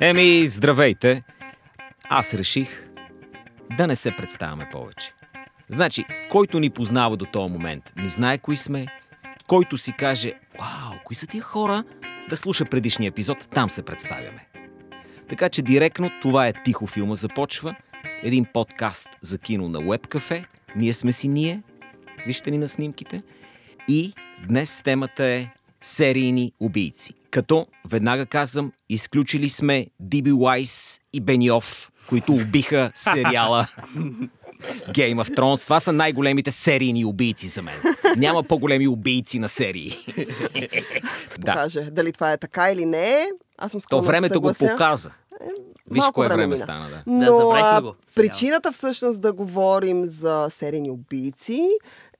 Еми, здравейте! Аз реших да не се представяме повече. Значи, който ни познава до този момент, не знае кои сме, който си каже, вау, кои са тия хора, да слуша предишния епизод, там се представяме. Така че директно това е Тихо филма започва, един подкаст за кино на Web Cafe. Ние сме си ние, вижте ни на снимките. И днес темата е серийни убийци. Като, веднага казвам, изключили сме Диби Уайс и Бениов, които убиха сериала Game of Thrones. Това са най-големите серийни убийци за мен. Няма по-големи убийци на серии. да. Покаже дали това е така или не. Аз съм То времето го показа. Виж Малко кое време време стана, да. Но Да, а, го, причината всъщност да говорим за серийни убийци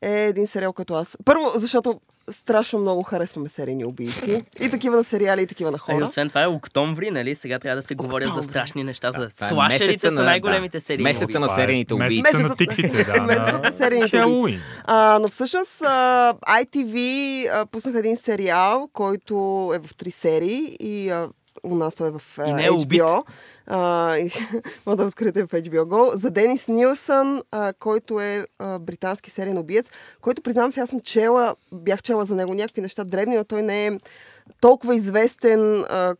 е един сериал, като аз... Първо, защото страшно много харесваме серийни убийци. И такива на сериали, и такива на И хора. освен това е октомври, нали? Сега трябва да се говорят за Октомври. страшни неща, за Това е слашерите месеца са на- най-големите да. серии. Месеца на Това е серийните убийци. Месеца на тиквите, да. Месецът на серийните убийци. А, но всъщност а, ITV а, пуснах един сериал, който е в три серии и а, у нас той е в а, И не е убит. А, и, може да го в HBO Go. За Денис Нилсън, а, който е а, британски сериен убиец, който признавам се, аз съм чела, бях чела за него някакви неща древни, но той не е толкова известен, а,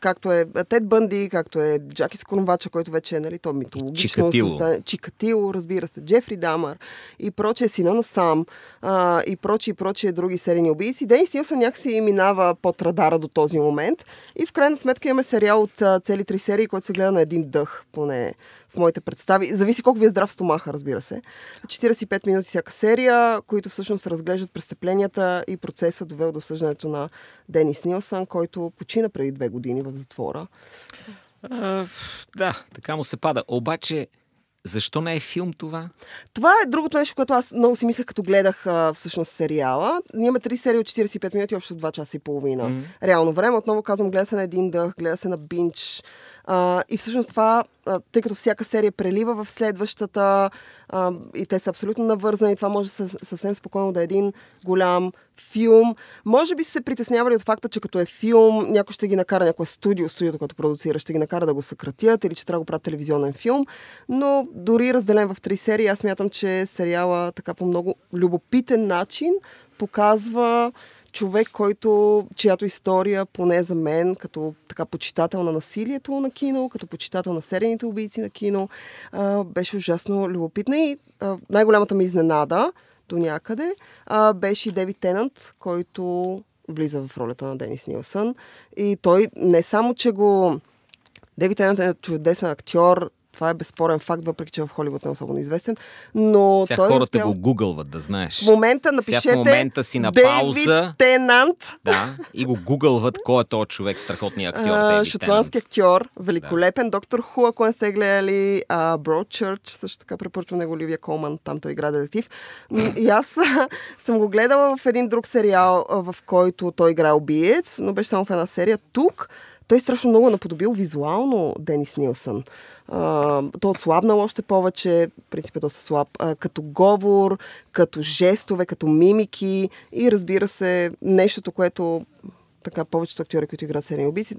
както е Тед Бънди, както е Джаки Сконовача, който вече е, нали, то митологично Чикатило. създание. Чикатило, разбира се, Джефри Дамър и прочие, сина на Сам а, и прочие, и прочие други серийни убийци. Денис Нилсън някакси минава под радара до този момент и в крайна сметка имаме сериал от а, цели три серии, който се гледа на един дъх, поне в моите представи. Зависи колко ви е здрав стомаха, разбира се. 45 минути всяка серия, които всъщност разглеждат престъпленията и процеса довел до съждането на Денис Нилсън, който почина преди две години в затвора. А, да, така му се пада. Обаче, защо не е филм това? Това е другото нещо, което аз много си мислех, като гледах а, всъщност сериала. Ние имаме три серии от 45 минути, общо 2 часа и половина. Мгм. Реално време, отново казвам, гледа се на един дъх, гледа се на бинч. А, и всъщност това, тъй като всяка серия прелива в следващата а, и те са абсолютно навързани, това може съвсем спокойно да е един голям филм. Може би се притеснявали от факта, че като е филм, някой ще ги накара, някое студио, студиото, което продуцира, ще ги накара да го съкратят или че трябва да го правят телевизионен филм. Но дори разделен в три серии, аз мятам, че сериала така по много любопитен начин показва човек, който, чиято история, поне за мен, като така почитател на насилието на кино, като почитател на серийните убийци на кино, а, беше ужасно любопитна и а, най-голямата ми изненада до някъде а, беше и Девид Тенант, който влиза в ролята на Денис Нилсън. И той не само, че го... Девид Тенант е чудесен актьор, това е безспорен факт, въпреки че в Холивуд не е особено известен, но Сега той е хората успял... го гугълват, да знаеш. В момента Сега напишете в момента си на Дейвид пауза. Тенант, Да, и го гугълват кой е този човек, страхотният актьор. а, Дейвид шотландски Тенант. актьор, великолепен доктор Ху, ако не сте гледали, а, Broadchurch, също така препоръчвам него Оливия Колман, там той игра детектив. И аз съм го гледала в един друг сериал, в който той играе убиец, но беше само в една серия. Тук той страшно много е наподобил визуално Денис Нилсън. А, той отслабнал още повече, в принцип е доста слаб, а, като говор, като жестове, като мимики и разбира се, нещото, което така повечето актьори, които играят серийни убийци,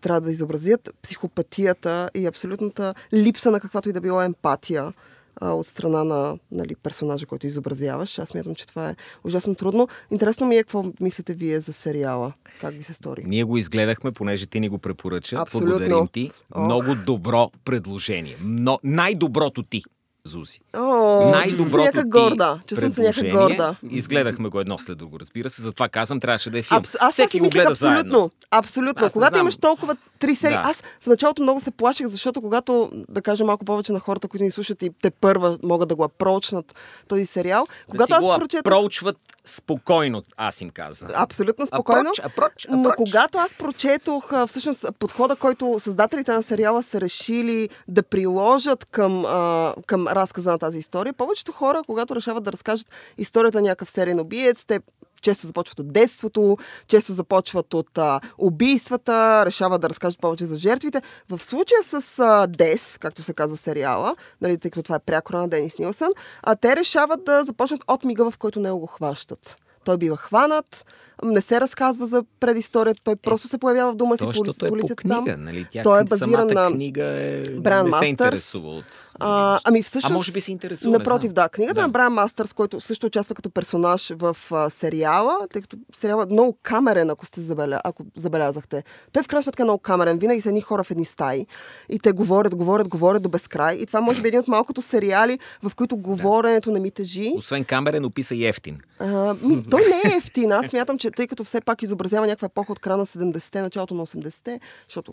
трябва да изобразят психопатията и абсолютната липса на каквато и да било емпатия а, от страна на нали, персонажа, който изобразяваш. Аз мятам, че това е ужасно трудно. Интересно ми е какво мислите вие за сериала. Как ви се стори? Ние го изгледахме, понеже ти ни го препоръча. Абсолютно. Благодарим ти. Ох. Много добро предложение. Но, най-доброто ти, Зузи. О, че съм Най-доброто някак ти горда. Че съм се горда. Изгледахме го едно след друго, разбира се. Затова казвам, трябваше да е филм. Абс- аз Всеки го гледа абсолютно. заедно. Абсолютно. Аз когато знам. имаш толкова три серии, Да. аз в началото много се плаших, защото когато, да кажа малко повече на хората, които ни слушат и те първа могат да го апрочнат този сериал, когато да аз си го прочетох... проучват спокойно, аз им казвам. Абсолютно спокойно. Апроч, апроч, Но апроч. когато аз прочетох всъщност подхода, който създателите на сериала са решили да приложат към, а, към разказа на тази история, повечето хора, когато решават да разкажат историята на някакъв сериен убиец, те често започват от детството, често започват от а, убийствата, решават да разкажат повече за жертвите. В случая с а, Дес, както се казва сериала, нали, тъй като това е прякора на Денис Нилсън, а те решават да започнат от мига, в който него го хващат. Той бива хванат, не се разказва за предисторията, той просто се появява в дома си, поли... защото е по полицията книга, там. нали? Тя Той е базиран на книга е... Бран не се Мастърс. интересува от... А, ами всъщност... А може би се интересува, Напротив, да. Книгата Да. на Брайан Мастърс, който също участва като персонаж в а, сериала, тъй като сериала е много камерен, ако сте забеля, ако забелязахте. Той в крайна сметка е много камерен. Винаги са едни хора в едни стаи и те говорят, говорят, говорят до безкрай. И това може би е един от малкото сериали, в които говоренето не ми тежи. Освен камерен, описа и ефтин. А, ми, той не е ефтин. Аз смятам, че тъй като все пак изобразява някаква епоха от края на 70-те, началото на 80-те, защото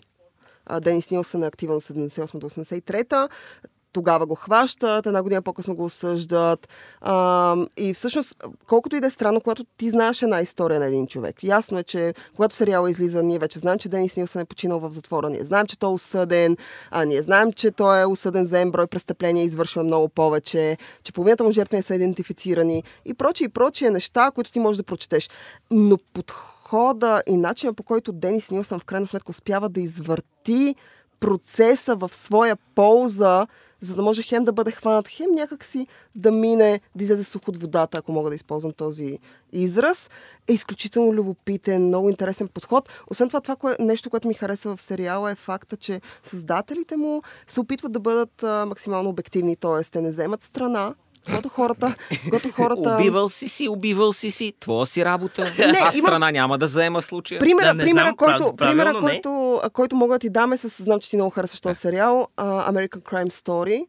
Денис Нилсън е активен от 78 до 83-та, тогава го хващат, една година по-късно го осъждат. А, и всъщност, колкото и да е странно, когато ти знаеш една история на един човек. Ясно е, че когато сериала излиза, ние вече знаем, че Денис Нилсън е починал в затвора. Ние знаем, че той е осъден. А, ние знаем, че той е осъден за брой престъпления, извършва много повече, че половината му жертви не са идентифицирани и прочие и прочие неща, които ти можеш да прочетеш. Но подхода и начина по който Денис Нилсън в крайна сметка успява да извърти процеса в своя полза, за да може хем да бъде хванат, хем някакси да мине, да излезе сух от водата, ако мога да използвам този израз, е изключително любопитен, много интересен подход. Освен това, това кое, нещо, което ми харесва в сериала е факта, че създателите му се опитват да бъдат а, максимално обективни, т.е. те не вземат страна, когато хората, когато хората... Убивал си си, убивал си си, твоя си работа. Не, Аз има- страна няма да заема в случая. Примера, Да, не примера, знам, който, примера не. който, който мога да ти дам е с, знам, че ти много харесваш този сериал, а, American Crime Story,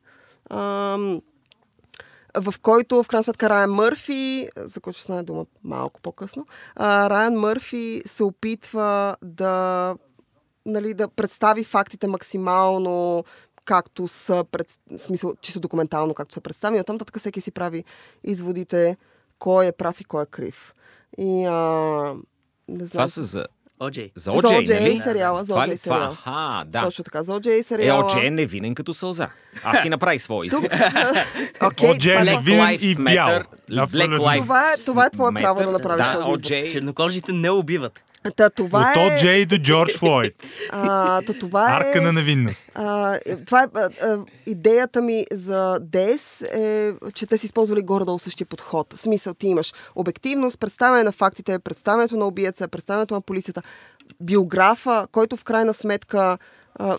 ам, в който в крайна сметка Райан Мърфи, за който ще стане дума малко по-късно, а, Райан Мърфи се опитва да, нали, да представи фактите максимално както са, пред, смисъл, чисто документално, както са представени. Оттам нататък всеки си прави изводите кой е прав и кой е крив. И а, не знам. Това са за, Оджей. за За OJ, OJ нали? сериала, за OJ сериала. Аха, да. Точно така, за OJ Е, сериала. OJ е невинен като сълза. Аз си направих своя Оджей това, е е- невинен и бял. Black Абсолютно. Lives Това е- това е твое право да направиш да, този извод. OJ. Чернокожите не убиват. Та, това От е... О'Джей до Джордж Флойд. А, та, това е... Арка на невинност. А, това е а, а, идеята ми за ДЕС е, че те са използвали горе-долу същия подход. В смисъл, ти имаш обективност, представяне на фактите, представянето на убиеца, представянето на полицията, биографа, който в крайна сметка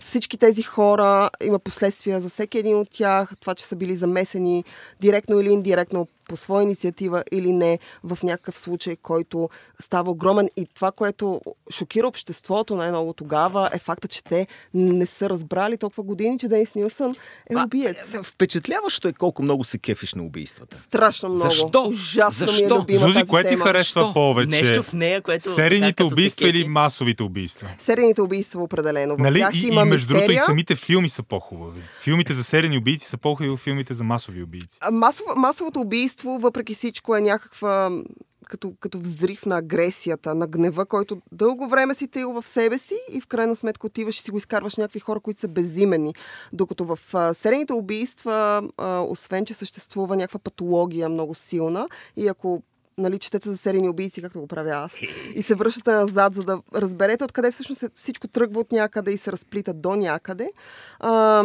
всички тези хора има последствия за всеки един от тях, това, че са били замесени директно или индиректно по своя инициатива или не в някакъв случай, който става огромен. И това, което шокира обществото най-много тогава е факта, че те не са разбрали толкова години, че Денис Нилсън е А, убиец. е, Впечатляващо е колко много се кефиш на убийствата. Страшно много. Защо? Ужасно ми е Защо? любима Зузи, тази кое ти тема. харесва Защо? повече? Нещо в нея, което... Серийните като се убийства или масовите убийства? Серийните убийства определено. В Нали? тях И, има и между другото и самите филми са по-хубави. Филмите за серийни убийци са по-хубави от филмите за масови убийци. А, Масово, масовото убийство, въпреки всичко, е някаква като, като взрив на агресията, на гнева, който дълго време си таил в себе си и в крайна сметка отиваш и си го изкарваш някакви хора, които са безимени. Докато в а, серийните убийства, а, освен че съществува някаква патология много силна и ако нали, четете за серийни убийци, както го правя аз, и се връщате назад, за да разберете откъде всъщност е- всичко тръгва от някъде и се разплита до някъде. А,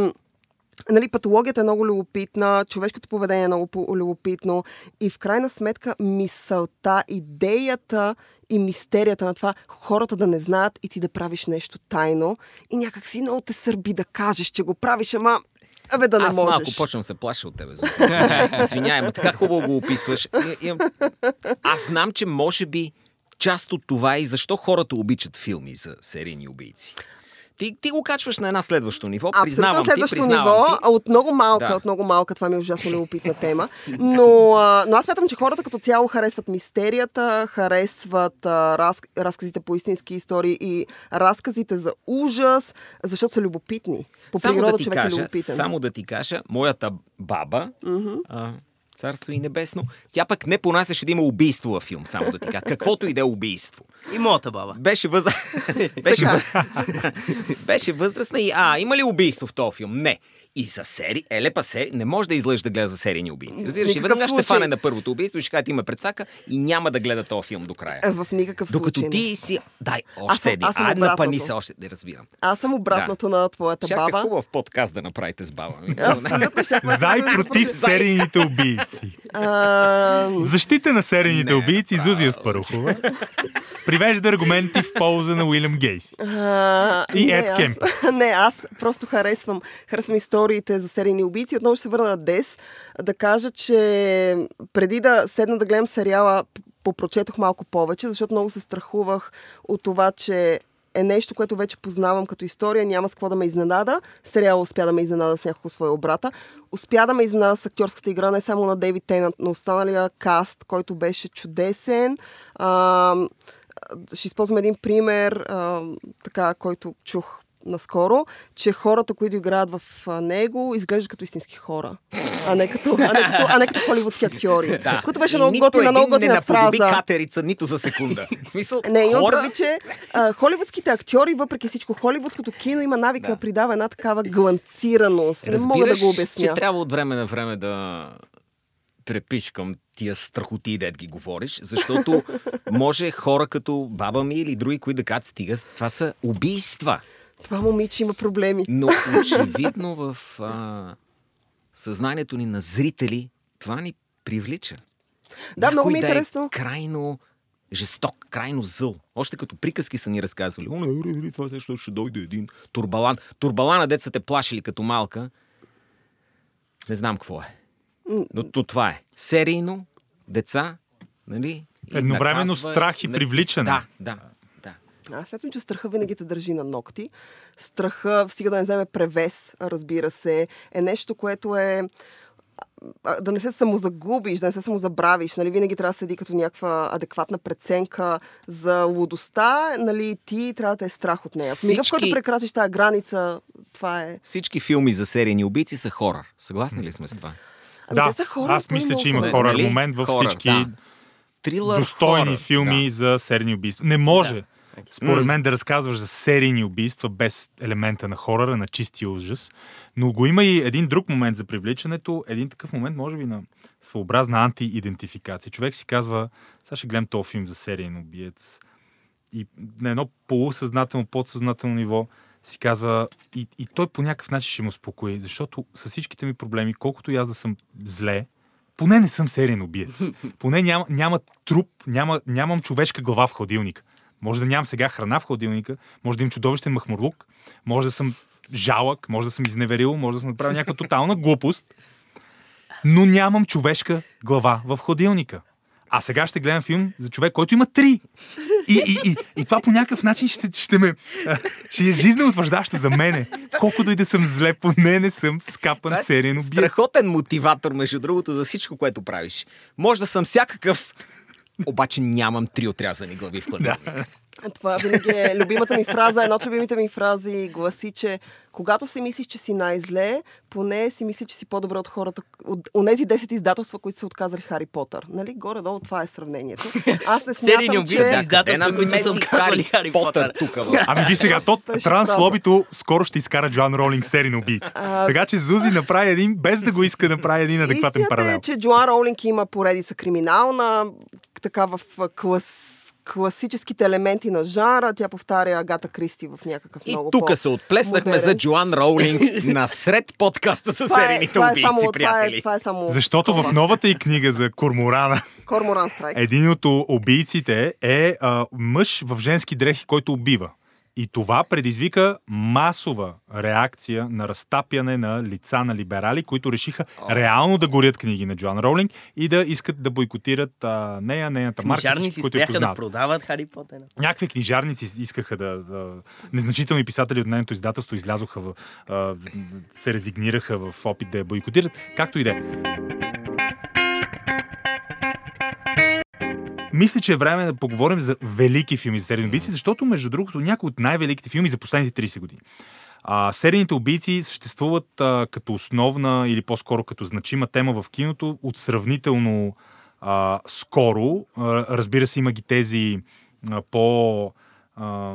Нали, патологията е много любопитна, човешкото поведение е много любопитно и в крайна сметка мисълта, идеята и мистерията на това хората да не знаят и ти да правиш нещо тайно и някак си много те сърби да кажеш, че го правиш, ама абе да не Аз можеш. малко почвам се плаша от тебе. Извинявай, но така хубаво го описваш. Аз знам, че може би част от това е и защо хората обичат филми за серийни убийци. Ти, ти го качваш на една следващо ниво. Абсолютно признавам следващо ти, признавам ниво, ти. от много малка, Да. от много малка, това ми е ужасно любопитна тема. Но, а, но аз смятам, че хората като цяло харесват мистерията, харесват а, раз, разказите по истински истории и разказите за ужас, защото са любопитни. По само природа да ти човек е кажа, любопитен. Само да ти кажа, моята баба, а, царство и небесно, тя пък не понасяше да има убийство във филм, само да ти кажа. Каквото и да е убийство. И моята баба. Беше, възра... беше, въз... беше възрастна и а, има ли убийство в този филм? Не. И за сери, елепа сери, не може да излъжда да гледа за серийни убийци. Разбираш, и веднага ще фане на първото убийство и ще каже, има предсака и няма да гледа този филм до края. Е, В никакъв Докато случай. не. ти си... Дай, още един. аз съм А, напани се още, не разбирам. Аз съм обратното на твоята Чакай баба. хубав подкаст да направите с баба ми. Да За и против серийните убийци. защита на серийните убийци Зузия Спарухова привежда аргументи в полза на Уилям Гейси. А, И Ед Кемп. Не, аз просто харесвам, харесвам историите за серийни убийци. Отново ще се върна на Дес да кажа, че преди да седна да гледам сериала, попрочетох малко повече, защото много се страхувах от това, че е нещо, което вече познавам като история, няма с какво да ме изненада. Сериал успя да ме изненада с няколко своя обрата. Успя да ме изненада с актьорската игра не само на Дейвид Тейнът, но останалия каст, който беше чудесен. А, ще използвам един пример, а, така, който чух наскоро, че хората, които играят в него, изглеждат като истински хора, а не като, а не като, а не като холивудски актьори. Да. Което беше И много готина, много не готина фраза. катерица нито за секунда. В смисъл, Не, имам хора... прави, че а, холивудските актьори, въпреки всичко, холивудското кино има навика Да. да придава една такава гланцираност. Не мога да го обясня. че трябва от време на време да трепиш към тия страхоти, дед ги говориш, защото може хора като баба ми или други, които да кажат, стига, това са убийства. Това момиче има проблеми. Но очевидно в а, съзнанието ни на зрители това ни привлича. Да, много ми е Някой интересно. е крайно жесток, крайно зъл. Още като приказки са ни разказвали. О, не, не, това нещо ще дойде един турбалан. Турбалана, деца те плашили като малка. Не знам какво е. Но, но това е. Серийно, деца, нали? и Едновременно наказва- страх и привличане. Да, да, да. Аз смятам, че страха винаги те държи на ногти. Страха, стига да не вземе превес, разбира се, е нещо, което е да не се самозагубиш, да не се самозабравиш. Нали, винаги трябва да седи като някаква адекватна преценка за лудостта. Нали, ти трябва да е страх от нея. В мига, в който прекрачиш тази граница, това е... Всички филми за серийни убийци са хорор. Съгласни ли сме с това? Ами да, те са хора, аз мисля, че има хорър Нали? момент във Хорър, всички да. Трилър, достойни хорър, филми да. за серийни убийства. Не може, Да. Според мен, да разказваш за серийни убийства без елемента на хорора, на чистия ужас. Но го има и един друг момент за привличането, един такъв момент, може би, на своеобразна антиидентификация. Човек си казва, сега ще гледам този филм за сериен убиец и на едно полусъзнателно, подсъзнателно ниво си казва и, и той по някакъв начин ще му успокои, защото с всичките ми проблеми, колкото и аз да съм зле, поне не съм сериен убиец. Поне няма, няма труп, няма, нямам човешка глава в хладилника. Може да нямам сега храна в хладилника, може да имам чудовищен махмурлук, може да съм жалък, може да съм изневерил, може да съм направил някаква тотална глупост, но нямам човешка глава в хладилника. А сега ще гледам филм за човек, който има три. И, и, и, и това по някакъв начин ще, ще ме... Ще е жизненно утвърждащо за мене. Колкото и да съм зле, поне не съм скапан е сериен убиец. Страхотен мотиватор, между другото, за всичко, което правиш. Може да съм всякакъв, обаче нямам три отрязани глави в хладилника. Това винаги е любимата ми фраза. Една от любимите ми фрази гласи, че когато си мислиш, че си най-зле, поне си мислиш, че си по-добре от хората, от онези 10 издателства, които са отказали Хари Потър. Нали? Горе-долу това е сравнението. Аз не Серийни смятам, убийци, че... да. издателства, които са отказали Хари Потър. тук. Ами ви сега, то транслобито скоро ще изкара Джоан Ролинг серийно убийца. А- Така че Зузи направи един, без да го иска, направи един адекватен Истината паралел. е, че Джоан Роулинг има поредица криминална, така в клас, класическите елементи на жанра. Тя повтаря Агата Кристи в някакъв И много тук по- се отплеснахме модерен. за Джоан Роулинг насред подкаста с е- серийните това е убийци, само- това е- приятели. Това е само Защото в новата и книга за Корморана, Корморан Страйк. един от убийците е а, мъж в женски дрехи, който убива. И това предизвика масова реакция на разтапяне на лица на либерали, които решиха реално да горят книги на Джоан Роулинг и да искат да бойкотират а, нея, нейната марка, Книжарници които спряха да продават Хари Потър. Някакви книжарници искаха да, да... Незначителни писатели от нейното издателство излязоха, в, а, се резигнираха в опит да я бойкотират. Както и да е. Мисля, че е време да поговорим за велики филми за серийни убийци, защото, между другото, някои от най-великите филми за последните 30 години. А, серийните убийци съществуват а, като основна или по-скоро като значима тема в киното от сравнително а, скоро. А, разбира се, има ги тези а, по а,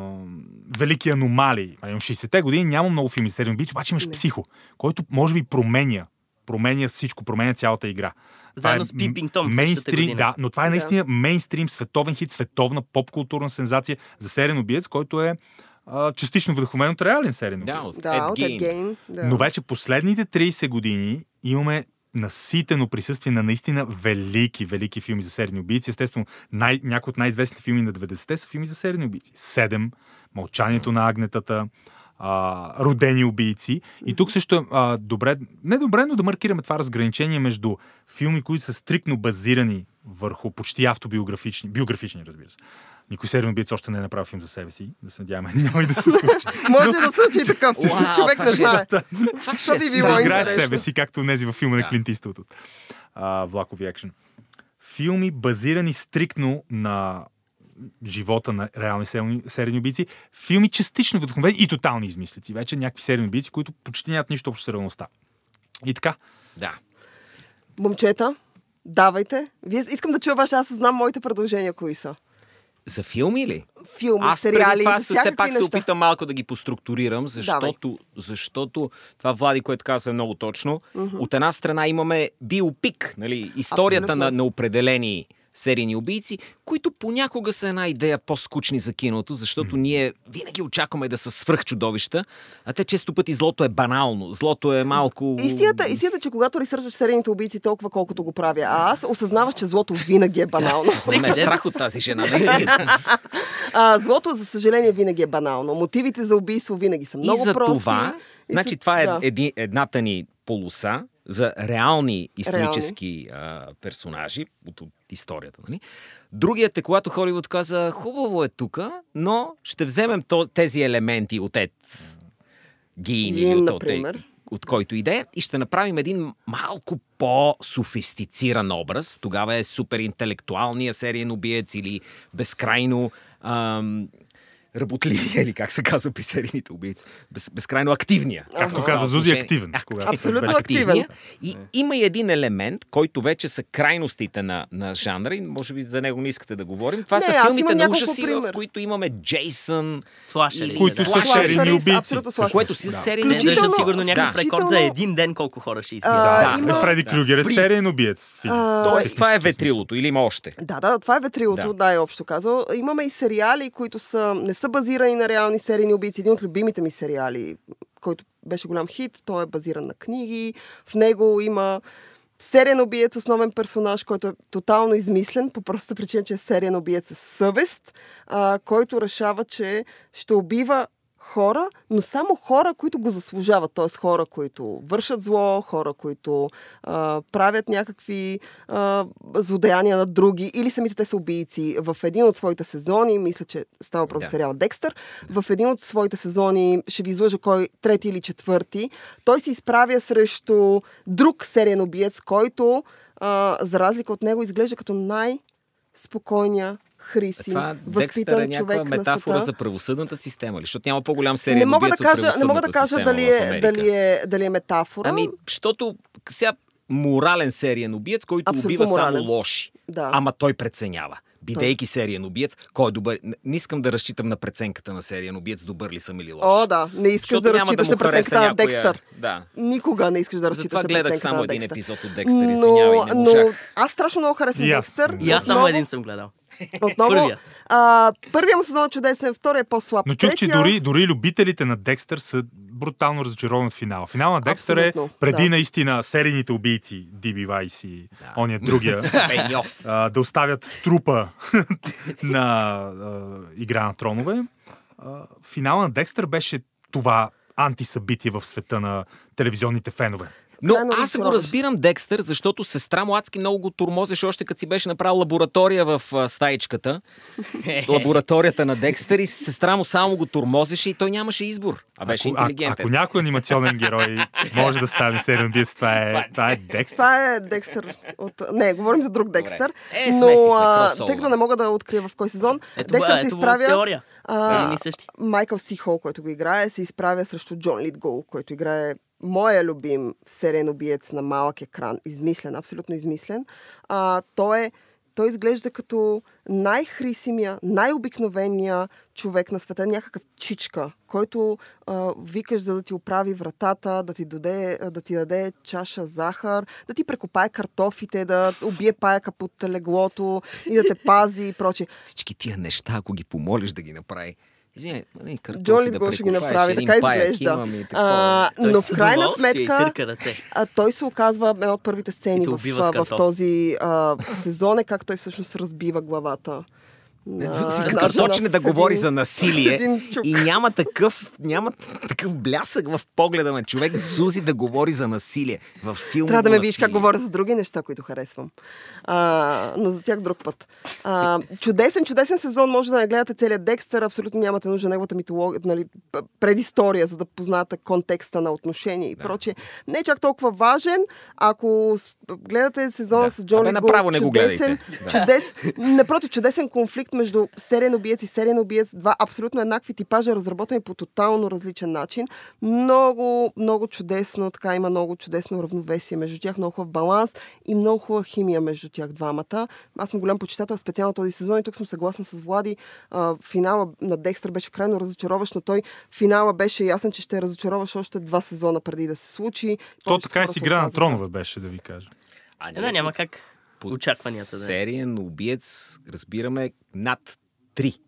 велики аномалии. Примерно 60-те години няма много филми серийни убийци, обаче имаш Не. психо, който може би променя променя всичко, променя цялата игра. Заедно е с Пипинг Том мейнстрим. Да, но това е Да. наистина мейнстрим, световен хит, световна поп-културна сензация за сериен убиец, който е а, частично вдъхновен от реален сериен убиец. Да, от Да, от. Да. Но вече последните 30 години имаме наситено присъствие на наистина велики, велики филми за серийни убийци. Естествено, най- някои от най-известните филми на 90-те са филми за серийни убийци. Седем, Мълчанието на агнетата, а, Родени убийци. И тук също е а, добре, не добре, но да маркираме това разграничение между филми, които са стрикно базирани върху почти автобиографични, биографични, разбира се. Никой сериен убийц още не е направил филм за себе си. Да се надяваме, няма и да се случи. Може да случи. Уау, Човек това не знае. Това е би страшно. било играе себе си, както нези във филма на. Клинт Иствуд Влакови екшен. Филми, базирани стриктно на живота на реални серийни- убийци. Филми частично вдъхновени и тотални измислици. Вече някакви серийни убийци, които почти нямат нищо общо с реалността. И така. Да. Момчета, давайте. Вие, искам да чуя ваше, аз знам моите предложения, кои са. За филми ли? Филми, Аз преди сериали, това за се- все пак се неща. опитам малко да ги поструктурирам, защото, защото това Влади, което каза е много точно. От една страна имаме биопик, нали, историята Абсолютно. на, на определени серийни убийци, които понякога са една идея по-скучни за киното, защото ние винаги очакваме да са свръхчудовища, а те често пъти злото е банално, злото е малко... Истината, истината, че когато ресърчваш серийните убийци толкова колкото го правя, а аз осъзнаваш, че злото винаги е банално. Ме е страх от тази жена, наистина. А, злото, за съжаление, винаги е банално. Мотивите за убийство винаги са много и за прости. това, И значи са- това е да. еди, едната ни полуса за реални исторически а, персонажи от, от историята. Нали? Другият е, когато Холивуд каза, хубаво е тук, но ще вземем то, тези елементи от Ед Гин или от, от, например. от който иде и ще направим един малко по-софистициран образ. Тогава е супер интелектуалния сериен убиец или безкрайно ам, работливия, или как се казва при серийните убийци. Без, безкрайно активния. Както В каза Зузи, активен. Ак- Когато Абсолютно активен. И има и един елемент, който вече са крайностите на, на жанра и може би за него не искате да говорим. Това Не, са филмите на ужаси, в пример. които имаме Джейсън, Слашери. И- Които да. са серийни убийци. което си Да. серийни Включително- държат сигурно някакъв да. рекорд за един ден колко хора ще А, избират. Да. има... Фреди Крюгер е сериен убиец. А, Тоест, това е ветрилото или има още. Да, да, това е ветрилото, Да. най-общо казал. Имаме и сериали, които са, не са базирани на реални серийни убийци. Един от любимите ми сериали, който беше голям хит, той е базиран на книги. В него има сериен убиец, основен персонаж, който е тотално измислен, по простата причина, че е сериен убиец с съвест, а, който решава, че ще убива хора, но само хора, които го заслужават. Т.е. хора, които вършат зло, хора, които а, правят някакви а, злодеяния на други, или самите те са убийци. В един от своите сезони, мисля, че става въпрос за сериал Декстър, в един от своите сезони, ще ви излъжа кой, трети или четвърти, той се изправя срещу друг сериен убиец, който, а, за разлика от него, изглежда като най-спокойния хрисим, Това Декстър възпитан е някаква човек на метафора света. за правосъдната система ли? Защото няма по-голям сериен Не мога да кажа, не мога да кажа дали е, дали, е, дали е метафора. Ами, защото сега морален сериен убиец, който Абсолютно убива морален. само лоши. Да. Ама той преценява. Бидейки сериен убиец, кой е добър. Не- искам да разчитам на преценката на сериен убиец, добър ли съм или лош. О, да. Не искаш Защото да разчиташ му на преценката на някоя- Декстър. Да. Никога не искаш да разчиташ Затова на гледах преценката само на един епизод от Декстър, извинявай, не но аз страшно много харесвам Декстър. И аз само един съм гледал. Отново, Първия. а, първия му сезон е чудесен, втория е по-слаб. Но чух, че дори, дори любителите на Декстър са брутално разочаровани от финала. Финала на Декстър е преди да. наистина серийните убийци, Диби Вайс и Да. ония другия, а, да оставят трупа на а, Игра на тронове. А, финала на Декстър беше това антисъбитие в света на телевизионните фенове. Но Крайно аз го разбирам Декстър, защото сестра му адски много го турмозеше още като си беше направил лаборатория в а, стаичката. Лабораторията на Декстър и сестра му само го турмозеше и той нямаше избор. А беше ако, а, интелигентен. ако някой анимационен герой може да стане сериен убиец, това е, това е Декстър. Това е Декстър. От... Не, говорим за друг Декстър. Е, но, а, тъй като не мога да открия в кой сезон, Ето, Декстър се изправя... теория. а. Майкъл Си Хол, който го играе, се изправя срещу Джон Литгол, който играе моя любим сериен убиец на малък екран. Измислен, абсолютно измислен. А, той, е, той изглежда като най-хрисимия, най-обикновения човек на света, някакъв чичка, който а, викаш за да ти оправи вратата, да ти, даде, да ти даде чаша захар, да ти прекопае картофите, да убие паяка под леглото и да те пази и прочее. Всички тия неща, ако ги помолиш да ги направи, Извиняй, нали, картофи Джон да Литгол ще ги направи, така изглежда. А, Той но с в крайна сметка, ръце. а, той се оказва една от първите сцени в, в картоф. този а, сезон е как той всъщност разбива главата. Почне да говори за насилие и няма такъв, няма такъв блясък в погледа на човек Зузи да говори за насилие в филма. Трябва да ме видиш как говоря за други неща, които харесвам. А, но за тях друг път. А, чудесен, чудесен сезон. Може да не гледате целият Декстър. Абсолютно нямате нужда неговата митология, нали, предистория, за да познаете контекста на отношения и Да. прочее. Не е чак толкова важен. Ако гледате сезона Да. с Джон Абе, направо не го чудесен, гледайте. Да. чудес, напротив, чудесен конфликт между сериен убиец и сериен убиец. Два абсолютно еднакви типажа, разработени по тотално различен начин. Много, много чудесно, така има много чудесно равновесие между тях, много хубав баланс и много хубава химия между тях двамата. Аз съм голям почитател специално този сезон и тук съм съгласна с Влади. А, финала на Декстър беше крайно разочароващ, но той финала беше ясен, че ще разочароваш още два сезона преди да се случи. То така и хора с игра на тронове беше, да ви кажа. А, Е, да, няма как под очакванията да е. Сериен убиец разбираме над три.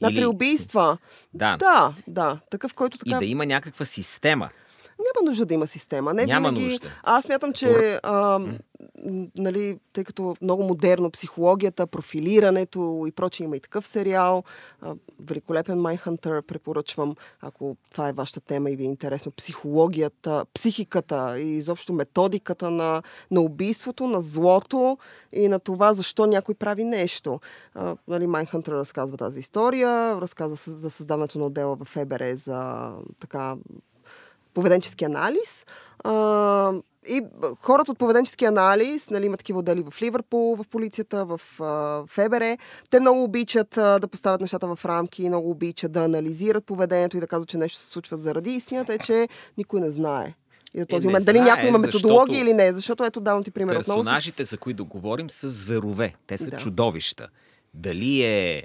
На Или- три убийства. Да. Да, да. Такъв, който И така да има някаква система. Няма нужда да има система. Не Няма винаги... нужда. Аз смятам, че а, нали, тъй като много модерно психологията, профилирането и прочее има и такъв сериал. А, великолепен Mindhunter препоръчвам, ако това е вашата тема и ви е интересно. Психологията, психиката и изобщо методиката на, на убийството, на злото и на това защо някой прави нещо. А, нали, Mindhunter разказва тази история, разказва за създаването на отдела в ФБР за така поведенчески анализ. А, и хората от поведенчески анализ, нали, има такива отдели в Ливърпул, в полицията, в ФБР. Те много обичат а, да поставят нещата в рамки, много обичат да анализират поведението и да казват, че нещо се случва заради. Истината е, че никой не знае. И до този Е, момент. Дали знае, някой има защото методология или не. Защото ето давам ти пример отново. Персонажите, С... за които говорим, са зверове. Те са Да. чудовища. Дали е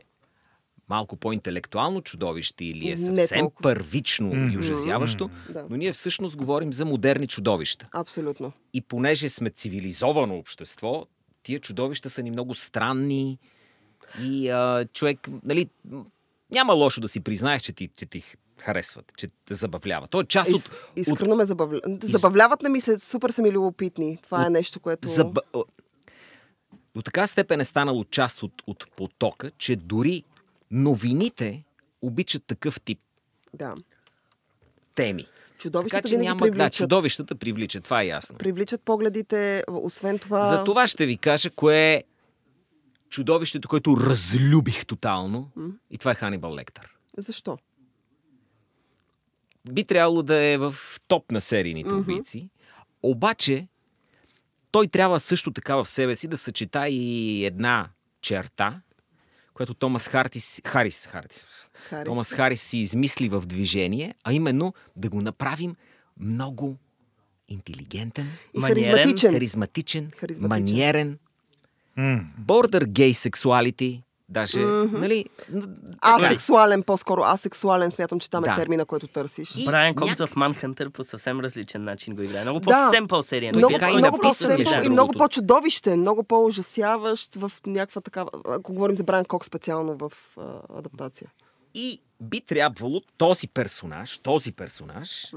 малко по-интелектуално чудовище или е съвсем толкова. първично и Мгм. ужасяващо, Да. но ние всъщност говорим за модерни чудовища. Абсолютно. И понеже сме цивилизовано общество, тия чудовища са ни много странни и а, човек, нали, няма лошо да си признаеш, че ти, че ти харесват, че те забавлява. То е част Ис, от... искрено ме забавляват. Забавляват на ми се, супер са ми любопитни. Това е нещо, което... Заб... До така степен е станало част от, от потока, че дори новините обичат такъв тип Да. теми. Така Чудовищата че винаги няма... Да, привличат. чудовищата привличат, това е ясно. Привличат погледите, освен това... За това ще ви кажа кое е чудовището, което разлюбих тотално. И това е Ханибал Лектър. Защо? Би трябвало да е в топ на серийните Мгм. убийци. Обаче, той трябва също така в себе си да съчета и една черта, която Томас Хартис, Харис, Хартис, Харис. Томас Харис си измисли в движение, а именно да го направим много интелигентен, И Маниерен, харизматичен. харизматичен, Харизматичен. маниерен, М. бордър гей сексуалити, даже, Мгм. нали... Асексуален, по-скоро асексуален, смятам, че там е Да. термина, който търсиш. И- Брайан Кокс няк- в Манхънтър по съвсем различен начин го играе. Много Да. по-семпъл сериен. Много, така и много написан, по-семпъл и много другото. по-чудовищен, много по-ужасяващ в някаква такава... Ако говорим за Брайан Кок специално в а, адаптация. И би трябвало този персонаж, този персонаж,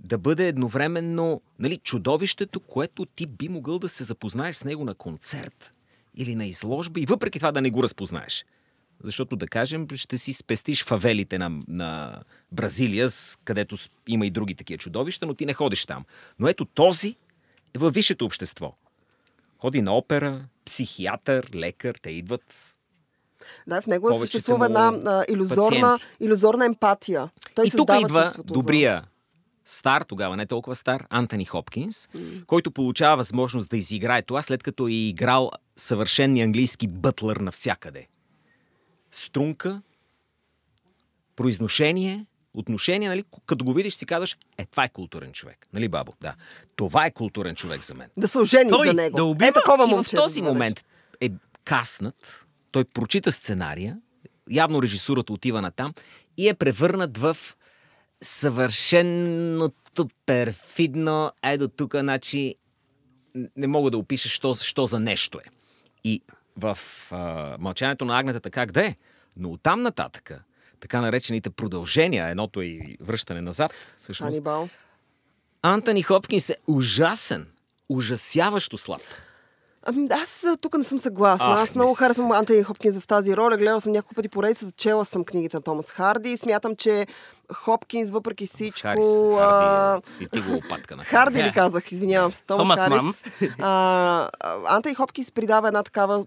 да бъде едновременно нали, чудовището, което ти би могъл да се запознаеш с него на концерт или на изложба и въпреки това да не го разпознаеш. Защото, да кажем, ще си спестиш фавелите на, на Бразилия, където има и други такива чудовища, но ти не ходиш там. Но ето този е във висшето общество. Ходи на опера, психиатър, лекар, те идват Да, в него Повечето съществува една а, иллюзорна, иллюзорна емпатия. Той и тук идва чувството добрия стар, тогава не толкова стар, Антони Хопкинс, който получава възможност да изиграе това, след като е играл съвършенния английски бътлър навсякъде. Струнка, произношение, отношение, нали, като го видиш си казваш, е, това е културен човек. Нали, бабо? Да. Това е културен човек за мен. Да се ожени Той за него. да убива е такова И в момче. този да момент е каснат, той прочита сценария, явно режисурата отива на там и е превърнат в съвършеното перфидно, е до тук, значи не мога да опиша, що, що за нещо е. И в а, мълчанието на агнетата как да е, но оттам нататъка, така наречените продължения, едното е и връщане назад, всъщност. Ханибал. Антони Хопкинс е ужасен, ужасяващо слаб. Ами, аз тук не съм съгласна. Ах, аз много не харесвам. Антони Хопкинс в тази роля. Гледала съм няколко пъти поредица, чела съм книгите на Томас Харди и смятам, че Хопкинс, въпреки всичко... Харис, а, Харди, е свети го опатка на Харди ли казах, извинявам се, Томас, Томас Харис. Мам. А, а, Антони Хопкинс придава една такава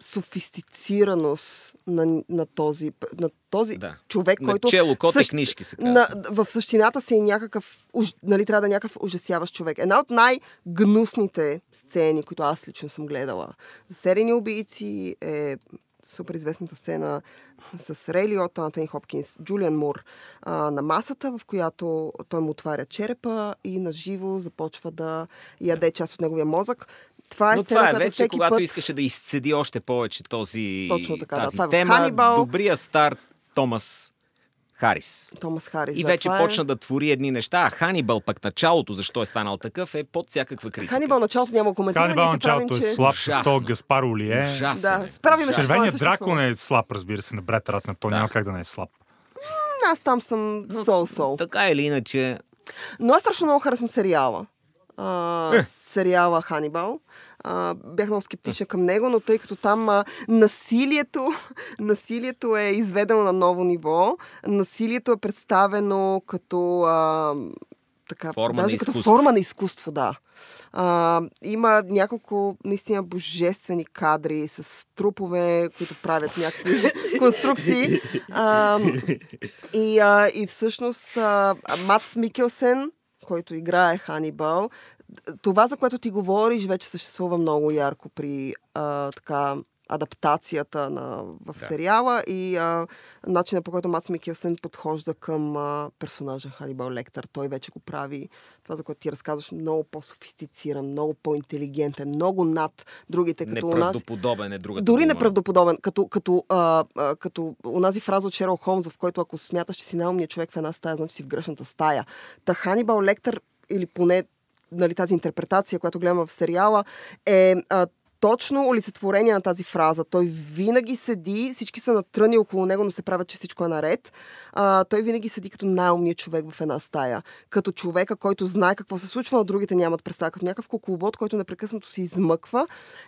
софистицираност на, на, този, на този Да. човек, На който... чело коте същ- книжки се казва. на, в същината си е някакъв, уж, нали, трябва да е някакъв ужасяващ човек. Една от най-гнусните сцени, които аз лично съм гледала за серийни убийци е супер известната сцена с Рей Лиота, Антони Хопкинс, Джулиан Мур а, на масата, в която той му отваря черепа и наживо започва да яде част от неговия мозък. Това е Но сцена, това е която вече, всеки когато път... искаше да изцеди още повече този, Точно така, да. тази Това е тема. Ханибал. Добрия стар Томас Харис. Томас Харис. И да, вече това почна е... да твори едни неща. А Ханибал пък началото, защо е станал такъв, е под всякаква критика. Ханибал началото няма се правим, началото е че... слаб с Ужасно. то Гаспар Олие. Ужасен Да, е. справиме се. Червеният е дракон е слаб, разбира се, на Бред Ратнер. То Да. няма как да не е слаб. Аз там съм сол-сол. Така или иначе, Но аз страшно много харесвам сериала. А, Е. сериала Ханибал. А, бях много скептична към него, но тъй като там а, насилието, насилието е изведено на ново ниво, насилието е представено като а, така, Форма даже на като форма на изкуство, да. А, има няколко наистина божествени кадри с трупове, които правят някакви конструкции. А, и, а, и всъщност а, Мац Микелсен, който играе Ханибал, това, за което ти говориш, вече съществува много ярко при а, така адаптацията на, в Да. сериала и а, начина по който Мац Микелсен подхожда към а, персонажа Ханибал Лектър. Той вече го прави това, за което ти разказваш, много по-софистициран, много по-интелигентен, много над другите, като неправдоподобен е другата Дори дума. неправдоподобен, като, като, а, а, като онази фраза от Шерол Холмс, в който ако смяташ, че си най-умният човек в една стая, значи си в грешната стая. Та Ханибал Лектър, или поне нали, тази интерпретация, която гледаме в сериала, е а, точно олицетворение на тази фраза. Той винаги седи, всички са натръни около него, но се правят, че всичко е наред. А, той винаги седи като най-умният човек в една стая. Като човека, който знае какво се случва, а другите нямат представа. Като някакъв кукловод, който непрекъснато се измъква.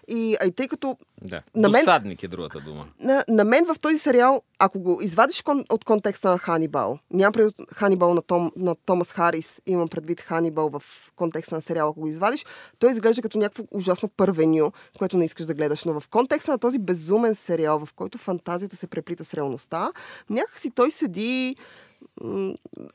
И, а и тъй като Да. На мен- Досадник е другата дума. на, на мен в този сериал, ако го извадиш кон, от контекста на Ханибал, нямам предвид Ханибал на, Том, на Томас Харис, имам предвид Ханибал в контекста на сериала, ако го извадиш, той изглежда като някакво ужасно първеню, което не искаш да гледаш. Но в контекста на този безумен сериал, в който фантазията се преплита с реалността, някакси той седи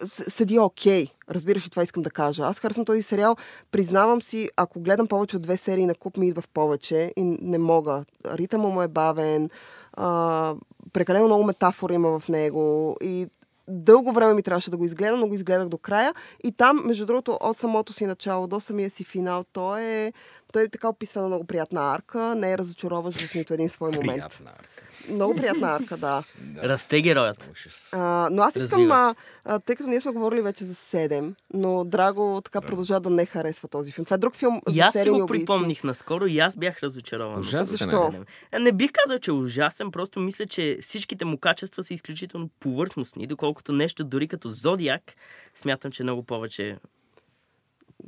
седи окей. Разбираш ли това искам да кажа. Аз харесвам този сериал. Признавам си, ако гледам повече от две серии на куп ми идва в повече и не мога. Ритъмът му е бавен, а, прекалено много метафори има в него и дълго време ми трябваше да го изгледам, но го изгледах до края. И там, между другото, от самото си начало до самия си финал, той е, той е така описва на много приятна арка, не е разочароващ в нито един свой момент. Приятна арка. Много приятна арка, да. Расте героят. А, но аз искам, а, а, тъй като ние сме говорили вече за 7, но Драго така продължава да не харесва този филм. Това е друг филм И за аз си го убийци. припомних наскоро и аз бях разочарован. Ужасен е. Защо? Не бих казал, че е ужасен, просто мисля, че всичките му качества са изключително повърхностни, доколкото нещо дори като Зодиак, смятам, че много повече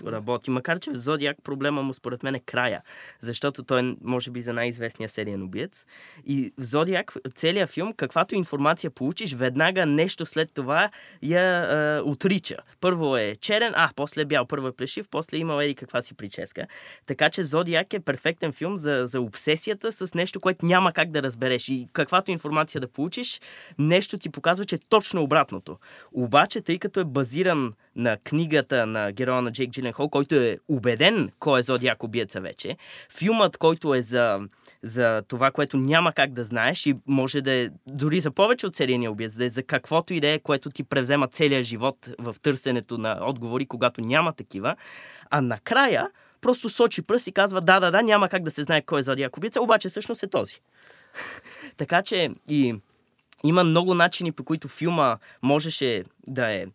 работи. Макар, че в Зодиак проблема му според мен е края, защото той е, може би, за най-известния сериен убиец. И в Зодиак, целият филм, каквато информация получиш, веднага нещо след това я а, отрича. Първо е черен, а, после е бял, първо е плешив, после има еди каква си прическа. Така че Зодиак е перфектен филм за, за обсесията с нещо, което няма как да разбереш. И каквато информация да получиш, нещо ти показва, че е точно обратното. Обаче, тъй като е базиран на книгата на героя на Джейк Джиленхол, който е убеден кой е Зодиак убиеца вече, филмът, който е за, за това, което няма как да знаеш и може да е дори за повече от серийния убиец, да е за каквото и е, което ти превзема целия живот в търсенето на отговори, когато няма такива, а накрая просто сочи пръст и казва да, да, да, няма как да се знае кой е Зодиак убиеца, обаче всъщност е този. така че и има много начини, по които филма можеше да е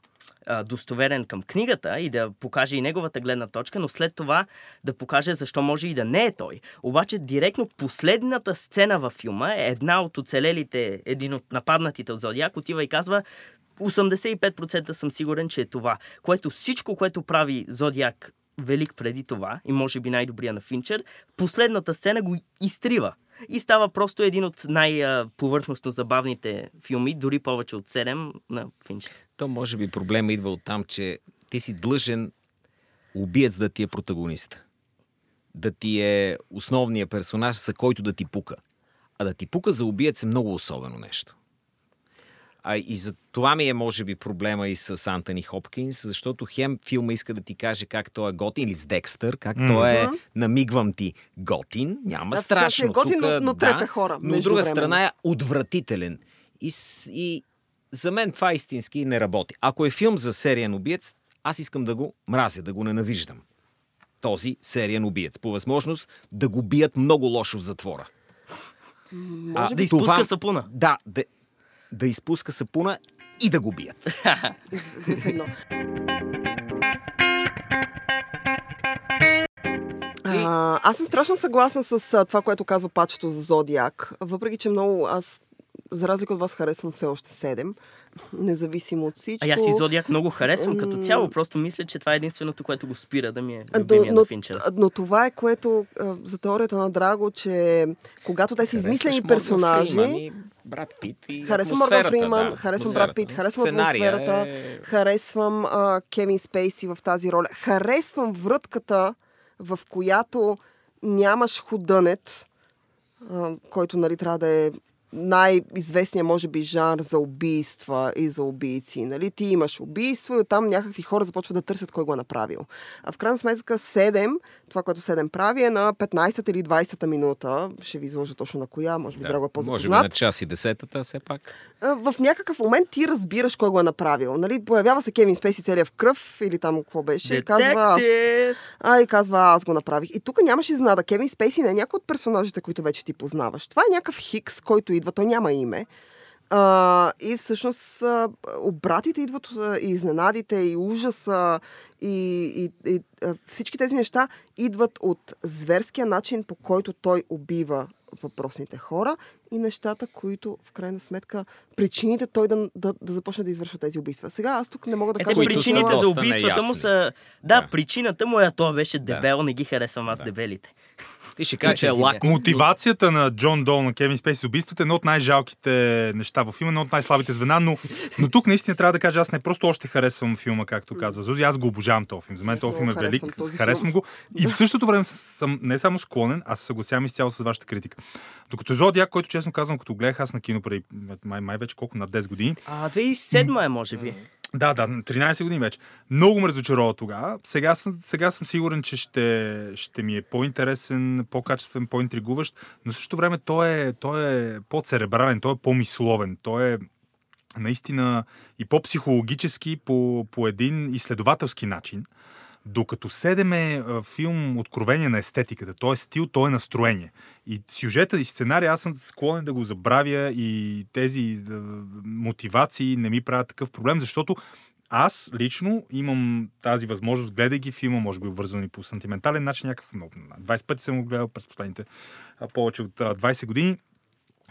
достоверен към книгата и да покаже и неговата гледна точка, но след това да покаже защо може и да не е той. Обаче директно последната сцена във филма е една от оцелелите, един от нападнатите от Зодиак, отива и казва 85% съм сигурен, че е това. Което всичко, което прави Зодиак велик преди това и може би най-добрия на Финчер, последната сцена го изтрива. И става просто един от най-повърхностно забавните филми, дори повече от 7 на Финчер. То може би проблема идва от там, че ти си длъжен убиец да ти е протагонист. Да ти е основният персонаж, за който да ти пука. А да ти пука за убиец е много особено нещо. А и за това ми е, може би, проблема и с Антони Хопкинс, защото хем филма иска да ти каже как той е готин, или с Декстър, как mm-hmm. той е, намигвам ти, готин, няма Да, страшно. е готин, Тука, но- но трепе хора, Но от друга страна е отвратителен. И, и за мен това истински не работи. Ако е филм за сериен убиец, аз искам да го мразя, да го ненавиждам. Този сериен убиец. По възможност да го бият много лошо в затвора. Може Да изпуска сапуна. Да, да, да изпуска сапуна и да го бият. Но... А, аз съм страшно съгласна с а, това, което казва пачето за Зодиак. Въпреки, че много аз, за разлика от вас, харесвам все още 7. Независимо от всичко. А аз и Зодиак много харесвам като цяло. Просто мисля, че това е единственото, което го спира да ми е любимия но, на Финчер. но, но това е което за теорията на Драго, че когато те са измислени персонажи, Фриман Брат Пит и Харесвам Морган Фриман, да, харесвам Брат Пит, харесвам Сценария атмосферата, е- харесвам а, Кевин Спейси в тази роля. Харесвам врътката, в която нямаш худънет, който нали, трябва да е най-известният, може би, жанр за убийства и за убийци. Нали? Ти имаш убийство и оттам някакви хора започват да търсят кой го е направил. А в крайна сметка 7, това, което 7 прави е на 15-та или 20-та минута. Ще ви изложа точно на коя, може би да, Драго е Може би по-запознат. на час и десетата, все пак. В някакъв момент ти разбираш кой го е направил. Нали? Появява се Кевин Спейси целия в кръв или там какво беше и казва аз, а, и казва аз го направих. И тук нямаш изненада. Кевин Спейси не е някой от персонажите, които вече ти познаваш. Това е някакъв хикс, който идва, той няма име. А, и всъщност а, обратите идват а, и изненадите, и ужаса, и, и, и а, всички тези неща идват от зверския начин, по който той убива въпросните хора и нещата, които в крайна сметка причините той да, да, да започне да извършва тези убийства. Сега аз тук не мога да Е, кажа... те които причините са за убийствата му са... Да, Да. причината му е, това беше дебел, не ги харесвам аз Да. дебелите. Ти ще кажа, че е лак. Мотивацията на Джон Дол на Кевин Спейси убийствата е едно от най-жалките неща в филма, едно от най-слабите звена, но, но тук наистина трябва да кажа, аз не просто още харесвам филма, както казва Зузи, аз го обожавам този филм. За мен този филм е велик, харесвам го и в същото време съм не само склонен, аз се съгласявам изцяло с вашата критика. Докато Зодиак, който честно казвам, като гледах аз на кино преди май, май вече колко, на 10 години, А, 2007 е, може би. Да, да, на 13 години вече. Много ме разочарова тогава. Сега съм, сега съм сигурен, че ще, ще ми е по-интересен, по-качествен, по-интригуващ, но в същото време той е, той е по-церебрален, той е по-мисловен, той е наистина и по-психологически по, по един изследователски начин. Докато Седем е а, филм откровение на естетиката, то е стил, то е настроение. И сюжета и сценария аз съм склонен да го забравя и тези мотивации не ми правят такъв проблем, защото аз лично имам тази възможност, гледайки филма, може би обвързан и по сантиментален начин, някакъв много, 20 пъти съм го гледал през последните повече от а, 20 години,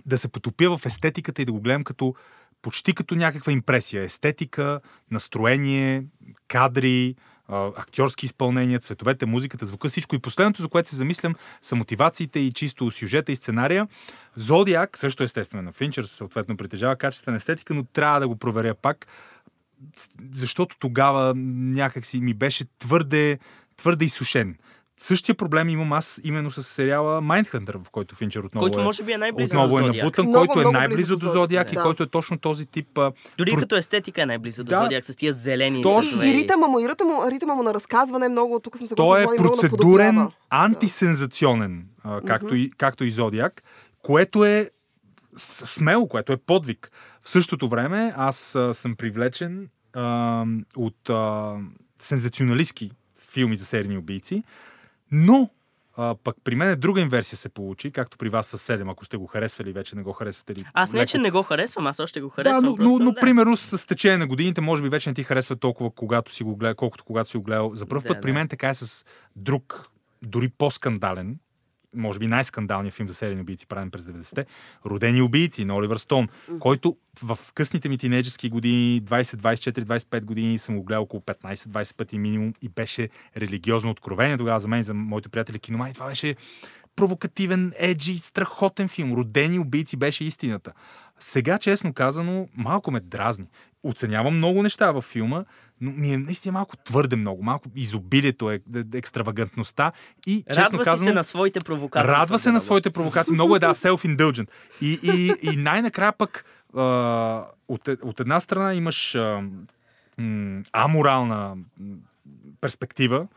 да се потопя в естетиката и да го гледам като почти като някаква импресия. Естетика, настроение, кадри, актьорски изпълнения, цветовете, музиката, звука, всичко. И последното, за което се замислям, са мотивациите и чисто сюжета и сценария. Зодиак, също естествено на Финчер, съответно притежава качествена естетика, но трябва да го проверя пак, защото тогава някакси ми беше твърде, твърде изсушен. Същия проблем имам аз именно с сериала Mindhunter, в който Финчер отново Който е, може би е най-близо отново до е набутан, Много, който е най-близо близо до до Зодиак Зодиак, и да. който е точно този тип а, Дори Про- като естетика е най-близо до Да. Зодиак с тия зелени Точно. И ритъма му, и ритъма, ритъма му на разказване е много, тук съм съгласна, Той е процедурен, антисензационен, а, както, и, както и Зодиак, което е смело, което е подвиг. В същото време аз а, съм привлечен а, от а, сензационалистки филми за серийни убийци, но А, пък при мен е друга инверсия се получи, както при вас с 7, ако сте го харесвали, вече не го харесвате ли. Аз не, леко. че не го харесвам, аз още го Да, харесвам. но, но, просто, но да. примерно с течение на годините, може би вече не ти харесва толкова, когато си го гледа, колкото когато си го гледал за първ Да, път. При да. мен така е с друг, дори по-скандален, може би най-скандалният филм за серийни убийци, правен през 90-те, Родени убийци на Оливър Стоун, който в късните ми тинейджерски години, 20, 24, 25 години, съм го гледал около 15-20 пъти минимум и беше религиозно откровение тогава за мен и за моите приятели киномани. Това беше провокативен, еджи, страхотен филм. Родени убийци беше истината. Сега, честно казано, малко ме дразни. Оценявам много неща във филма, но ми е наистина малко твърде много. Малко изобилието е, е екстравагантността и, честно Радва казано, се на своите провокации. Радва се на своите провокации. Много е, да, self-indulgent. И, и, и най-накрая пък а, от, е- от една страна имаш а, м, аморална перспектива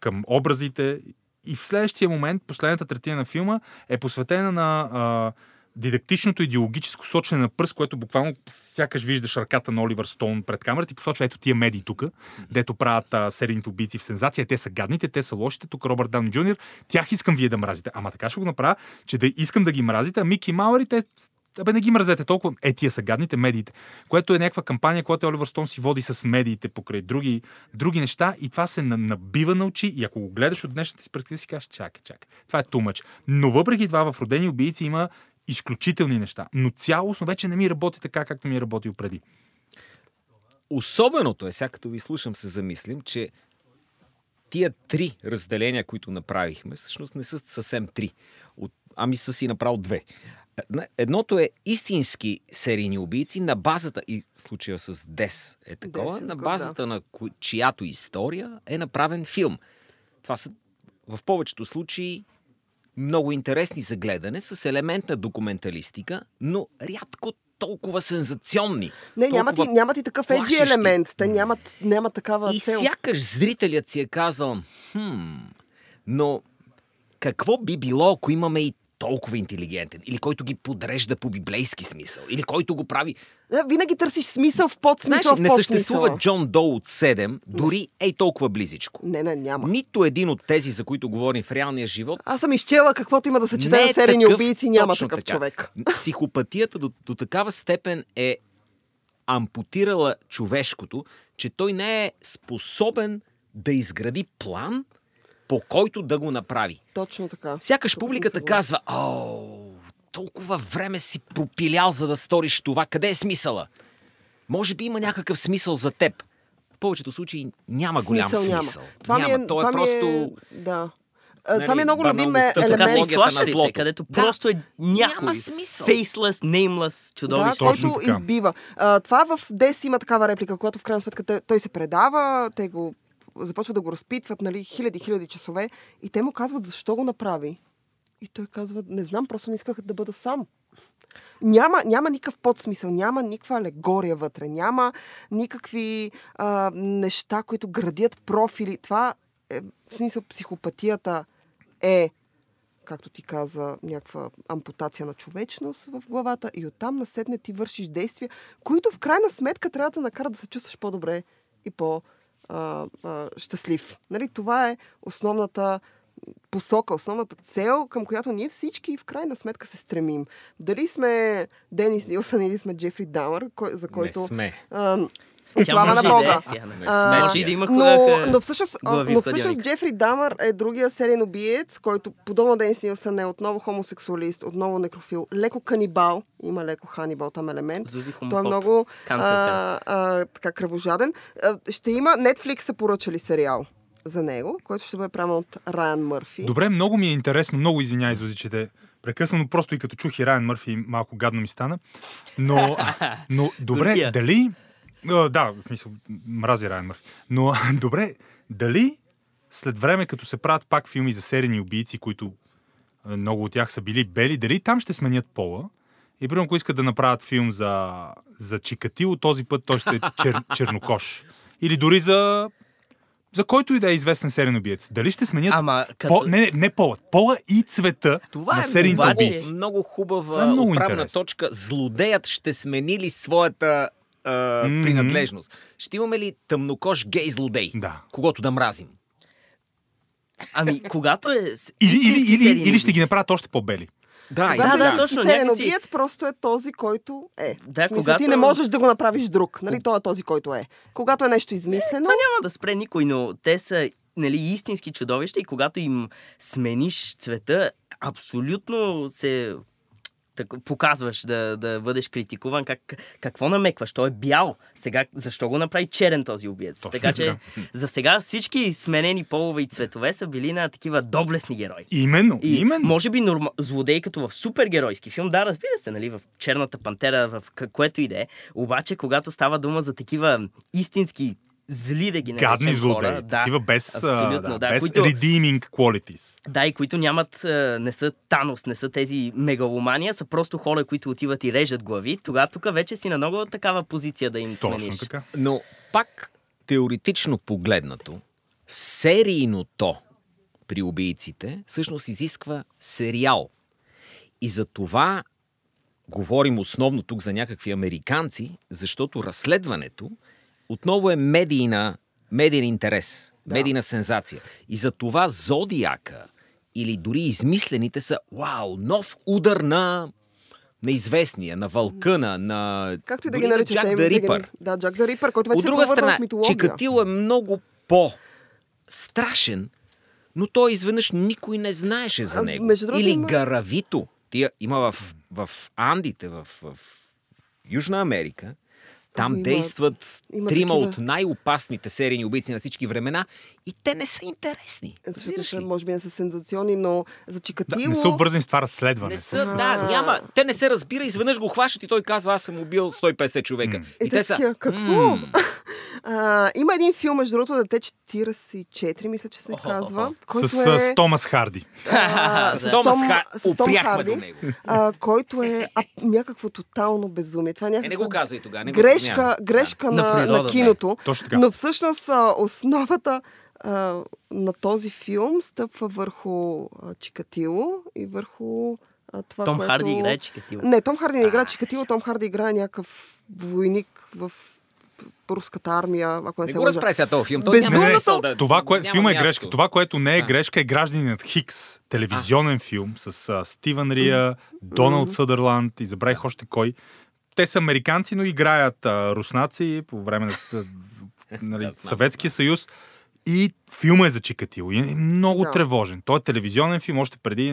към образите и в следващия момент, последната третина на филма е посветена на а, дидактичното идеологическо сочене на пръст, което буквално сякаш виждаш ръката на Оливър Стоун пред камерата и посочва ето тия медии тук, дето правят а, серийните убийци в сензация. Те са гадните, те са лошите. Тук Робърт Дан Джуниор. Тях искам вие да мразите. Ама така ще го направя, че да искам да ги мразите, а Мики Мауър и те Абе, не ги мразете толкова. Е, тия са гадните медиите. Което е някаква кампания, която Оливър Стоун си води с медиите покрай други, други неща и това се на- набива на очи и ако го гледаш от днешната си перспектива, си кажеш, чакай, чакай. Това е тумъч. Но въпреки това в Родени убийци има изключителни неща. Но цялостно вече не ми работи така, както ми е работил преди. Особеното е, сега като ви слушам се замислим, че тия три разделения, които направихме, всъщност не са съвсем три. От, ами са си направил две. Една- Едното е истински серийни убийци на базата, и в случая с Дес е такова, Дес е на базата на ко- чиято история е направен филм. Това са в повечето случаи много интересни за гледане, с елемент на документалистика, но рядко толкова сензационни. Не, нямат и, толкова нямат и такъв еджи елемент. Те нямат, нямат такава И цел. сякаш зрителят си е казал, хм, но какво би било, ако имаме и толкова интелигентен, или който ги подрежда по библейски смисъл, или който го прави... Да, винаги търсиш смисъл в подсмисъл Знаеш, в не съществува Джон Доу от 7, дори ей толкова близичко. Не, не, няма. Нито един от тези, за които говорим в реалния живот, Аз съм изчела каквото има да се чете на е серийни такъв, убийци, няма такъв така. човек. Психопатията до, до такава степен е ампутирала човешкото, че той не е способен да изгради план, по който да го направи. Точно така. Сякаш Тук публиката казва, о, толкова време си пропилял, за да сториш това. Къде е смисъла? Може би има някакъв смисъл за теб. В повечето случаи няма голям Смисъл смисъл. няма. Това няма. ми е, То е това просто... Е, да. Нали, това ми е много любим баналността, Така са и Елемент- елемент. Слашерите, където Да. просто е някой. Няма смисъл. Faceless, nameless, Да, чудовище. Точно който избива. А, това в Дес има такава реплика, когато в крайна сметка той се предава, те го започват да го разпитват, нали, хиляди, хиляди часове и те му казват защо го направи. И той казва, не знам, просто не исках да бъда сам. Няма, няма никакъв подсмисъл, няма никаква алегория вътре, няма никакви а, неща, които градят профили. Това е, в смисъл, психопатията е, както ти каза, някаква ампутация на човечност в главата и оттам насетне ти вършиш действия, които в крайна сметка трябва да накарат да се чувстваш по-добре и по-щастлив. Нали? Това е основната посока, основната цел, към която ние всички в крайна сметка се стремим. Дали сме Денис Нилсън или сме Джефри Дамър, кой, за който... Не сме. А, Тя слава на и Бога. сега, нали? А, Може и да има но, но всъщност, но всъщност. Джефри Дамър е другия сериен убиец, който подобно Денис Нилсън е отново хомосексуалист, отново некрофил, леко канибал, има леко ханибал там елемент. Зузи Той е много а, а, така кръвожаден. А, ще има Netflix са поръчали сериал за него, който ще бъде правен от Райан Мърфи. Добре, много ми е интересно, много извинявай, Зузи, че те прекъсвам, просто и като чух и Райан Мърфи, малко гадно ми стана. Но, но добре, дали... А, да, в смисъл, мрази Райан Мърфи. Но добре, дали след време, като се правят пак филми за серийни убийци, които а, много от тях са били бели, дали там ще сменят пола? И примерно, ако искат да направят филм за, за Чикатило, този път той ще е чер, чернокош. Или дори за за който и да е известен сериен убиец. Дали ще сменят Ама, като... по, не, не, не полът. Пола и цвета Това на е серийните обаче- убийци. много хубава Това е много отправна интересно. точка. Злодеят ще смени ли своята а, Мгм. принадлежност? Ще имаме ли тъмнокош гей злодей, Да. когото да мразим? Ами, когато е Или, или, или, или ще ги направят още по-бели. Да, Когато да, е да, точно, убиец, просто е този, който е. Да, смисъл, когато- Ти не можеш да го направиш друг. Нали? Той е този, който е. Когато е нещо измислено, Това няма да спре никой, но те са нали, истински чудовища и когато им смениш цвета, абсолютно се так, показваш да, да бъдеш критикуван. Как, какво намекваш? Той е бял. Сега, защо го направи черен този убиец? Точно така че, така. за сега всички сменени полове и цветове са били на такива доблесни герои. Именно, И именно. може би норма... злодей като в супергеройски филм, да, разбира се, нали, в Черната пантера, в което и да е. Обаче, когато става дума за такива истински зли да ги наречем Гадни злодеи. хора, да, такива без, абсолютно, да, да, без които, redeeming qualities. да, и които нямат, не са Танос, не са тези мегаломания, са просто хора, които отиват и режат глави. Тогава тук вече си на много такава позиция да им Точно смениш. така. Но пак теоретично погледнато, серийното при убийците всъщност изисква сериал. И за това говорим основно тук за някакви американци, защото разследването отново е медийна, медиен интерес, да. медийна сензация. И за това Зодиака или дори измислените са вау, нов удар на неизвестния, на вълкъна, на... както и да ги на наричате. Джак да Рипър. Да, Джак да Рипър, който вече От се друга превърна страна. Чикатило е много по-страшен, но той изведнъж никой не знаеше за А, него. другото Или има- Гаравито. Тия има в, в Андите, в, в Южна Америка. Там Има- действат има трима такива. от най-опасните серийни убийци на всички времена и те не са интересни. Защото може би не са сензационни, но за Да, Чикатило... не са обвързани с това разследване. Не са, с- да, с- няма. Те не се разбира, изведнъж го хващат и той казва, аз съм убил 150 човека. И, те са... Какво? «М, А, има един филм, между другото, Дете 44, мисля, че се Охо, казва. охо. Който С, е... с Томас Харди. а, С Томас Ха... с Том Харди, до него. а, който е а, някакво тотално безумие. Това е Е, някаква не го казвай тогава. Не го грешка, няма. грешка Да. на, На на, природата. киното. Точно така. Но всъщност а, основата а, на този филм стъпва върху а, Чикатило и върху а, това, Том което... Харди играе Чикатило. Не, Том Харди не играе Чикатило, Том Харди играе някакъв войник в, руската армия, ако не, Не се го разправи сега този филм. Той Безумното- смисъл да... Това, кое, няма филма е място. грешка. Това, което не е грешка, е Гражданинът Хикс. Телевизионен филм с а, Стивън Рия, Доналд Съдърланд и забравих още кой. Те са американци, но играят а, руснаци по време на а, нали. Съветския съюз. И филма е за Чикатило. И е много Да. тревожен. Той е телевизионен филм, още преди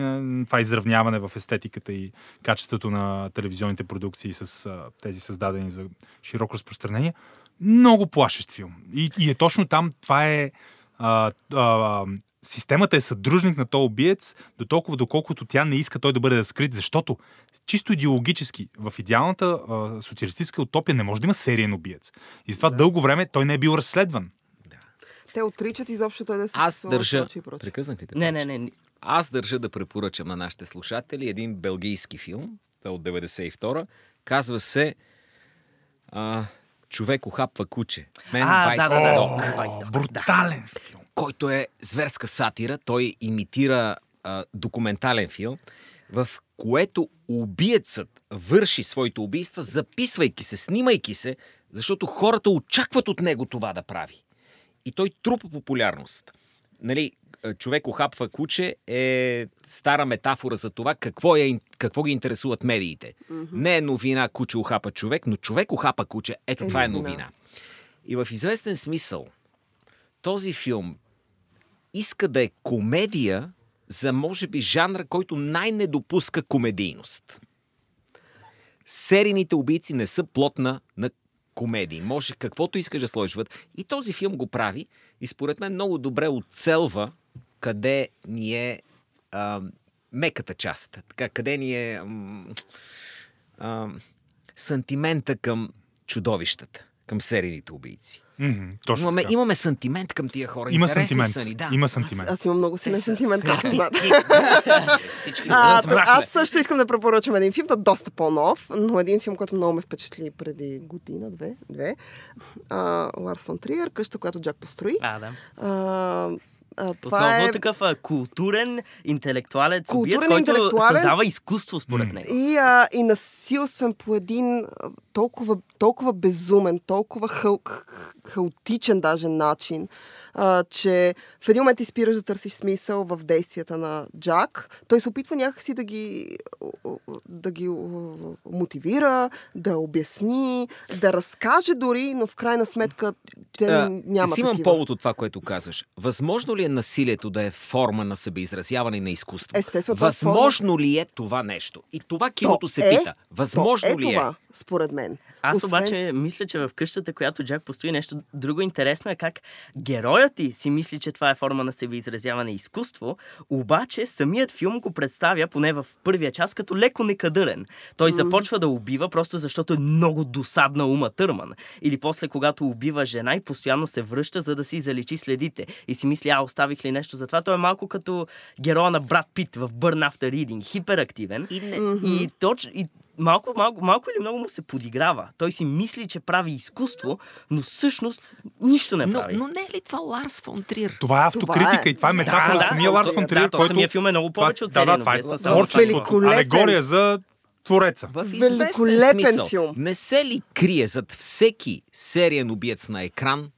това изравняване в естетиката и качеството на телевизионните продукции с тези създадени за широко разпространение. Много плашещ филм. И, и е точно там, това е... А, а, системата е съдружник на този убиец, до толкова доколкото тя не иска той да бъде разкрит, защото чисто идеологически в идеалната а, социалистическа утопия не може да има сериен убиец. И затова да. дълго време той не е бил разследван. Те отричат изобщо той да се Аз държа... Прекъснах ли те? Не, не, не. Аз държа да препоръчам на нашите слушатели един белгийски филм, той от 92-а. Казва се а, Човек охапва куче. Мен А, да, да, да. Dog, Брутален филм. който е зверска сатира. Той имитира а, документален филм, в което убиецът върши своите убийства, записвайки се, снимайки се, защото хората очакват от него това да прави. И той трупа популярност. Нали, човек охапва куче е стара метафора за това какво, е, какво ги интересуват медиите. Не е новина куче охапа човек, но човек охапа куче. Ето Е това е новина. новина. И в известен смисъл този филм иска да е комедия за, може би, жанра, който най-не допуска комедийност. Серийните убийци не са плотна на комедии. Може каквото искаш да сложиш вътре. И този филм го прави и според мен много добре оцелва къде ни е а, меката част. Така, къде ни е м, а, сантимента към чудовищата, към серийните убийци. Мгм, точно Имаме, така. имаме сантимент към тия хора. Има Интересни сантимент. Са ни, да. Има сантимент. Аз имам много силен сантимент, както знаете. Всички А, разбрахме. аз също искам да препоръчам един филм, той е доста по-нов, но един филм, който много ме впечатли преди година, две, две. А, Ларс фон Триер, къща, която Джак построи. А, да. А, а, това Отново е... такъв а, културен, интелектуалец Културен, убиец, който интелектуален. създава изкуство според него. И, а, и насилствен по един толкова, толкова безумен, толкова хал, хаотичен даже начин, а, че в един момент ти спираш да търсиш смисъл в действията на Джак. Той се опитва някакси да ги, да ги мотивира, да обясни, да разкаже дори, но в крайна сметка те А, няма си имам такива. повод от това, което казваш. Възможно ли е насилието да е форма на събеизразяване и на изкуство? Естествено, това е Възможно ли е това нещо? И това киното се е, пита. Възможно то е ли е? това, според мен. Аз Освен, обаче мисля, че в къщата, която Джак постои нещо друго интересно е как героят ти си мисли, че това е форма на себеизразяване и изкуство, обаче самият филм го представя, поне в първия час, като леко некадърен. Той започва да убива, просто защото е много досадна ума Търман. Или после, когато убива жена и постоянно се връща, за да си заличи следите. И си мисли, а, оставих ли нещо за това? Той е малко като героя на Брат Пит в Burn After Reading. Хиперактивен. И не, И, точ, и малко, малко, малко или много му се подиграва. Той си мисли, че прави изкуство, но всъщност нищо не но, прави. но не е ли това Ларс фон Трир? Това е автокритика Това е. и това е метафора Да, за да, самия да, Ларс да, фон да, Триер, то който... самия филм е много повече от това, да, серия това е Великолепен. алегория за твореца. В Великолепен смисъл, филм. не се ли крие зад всеки сериен убиец на екран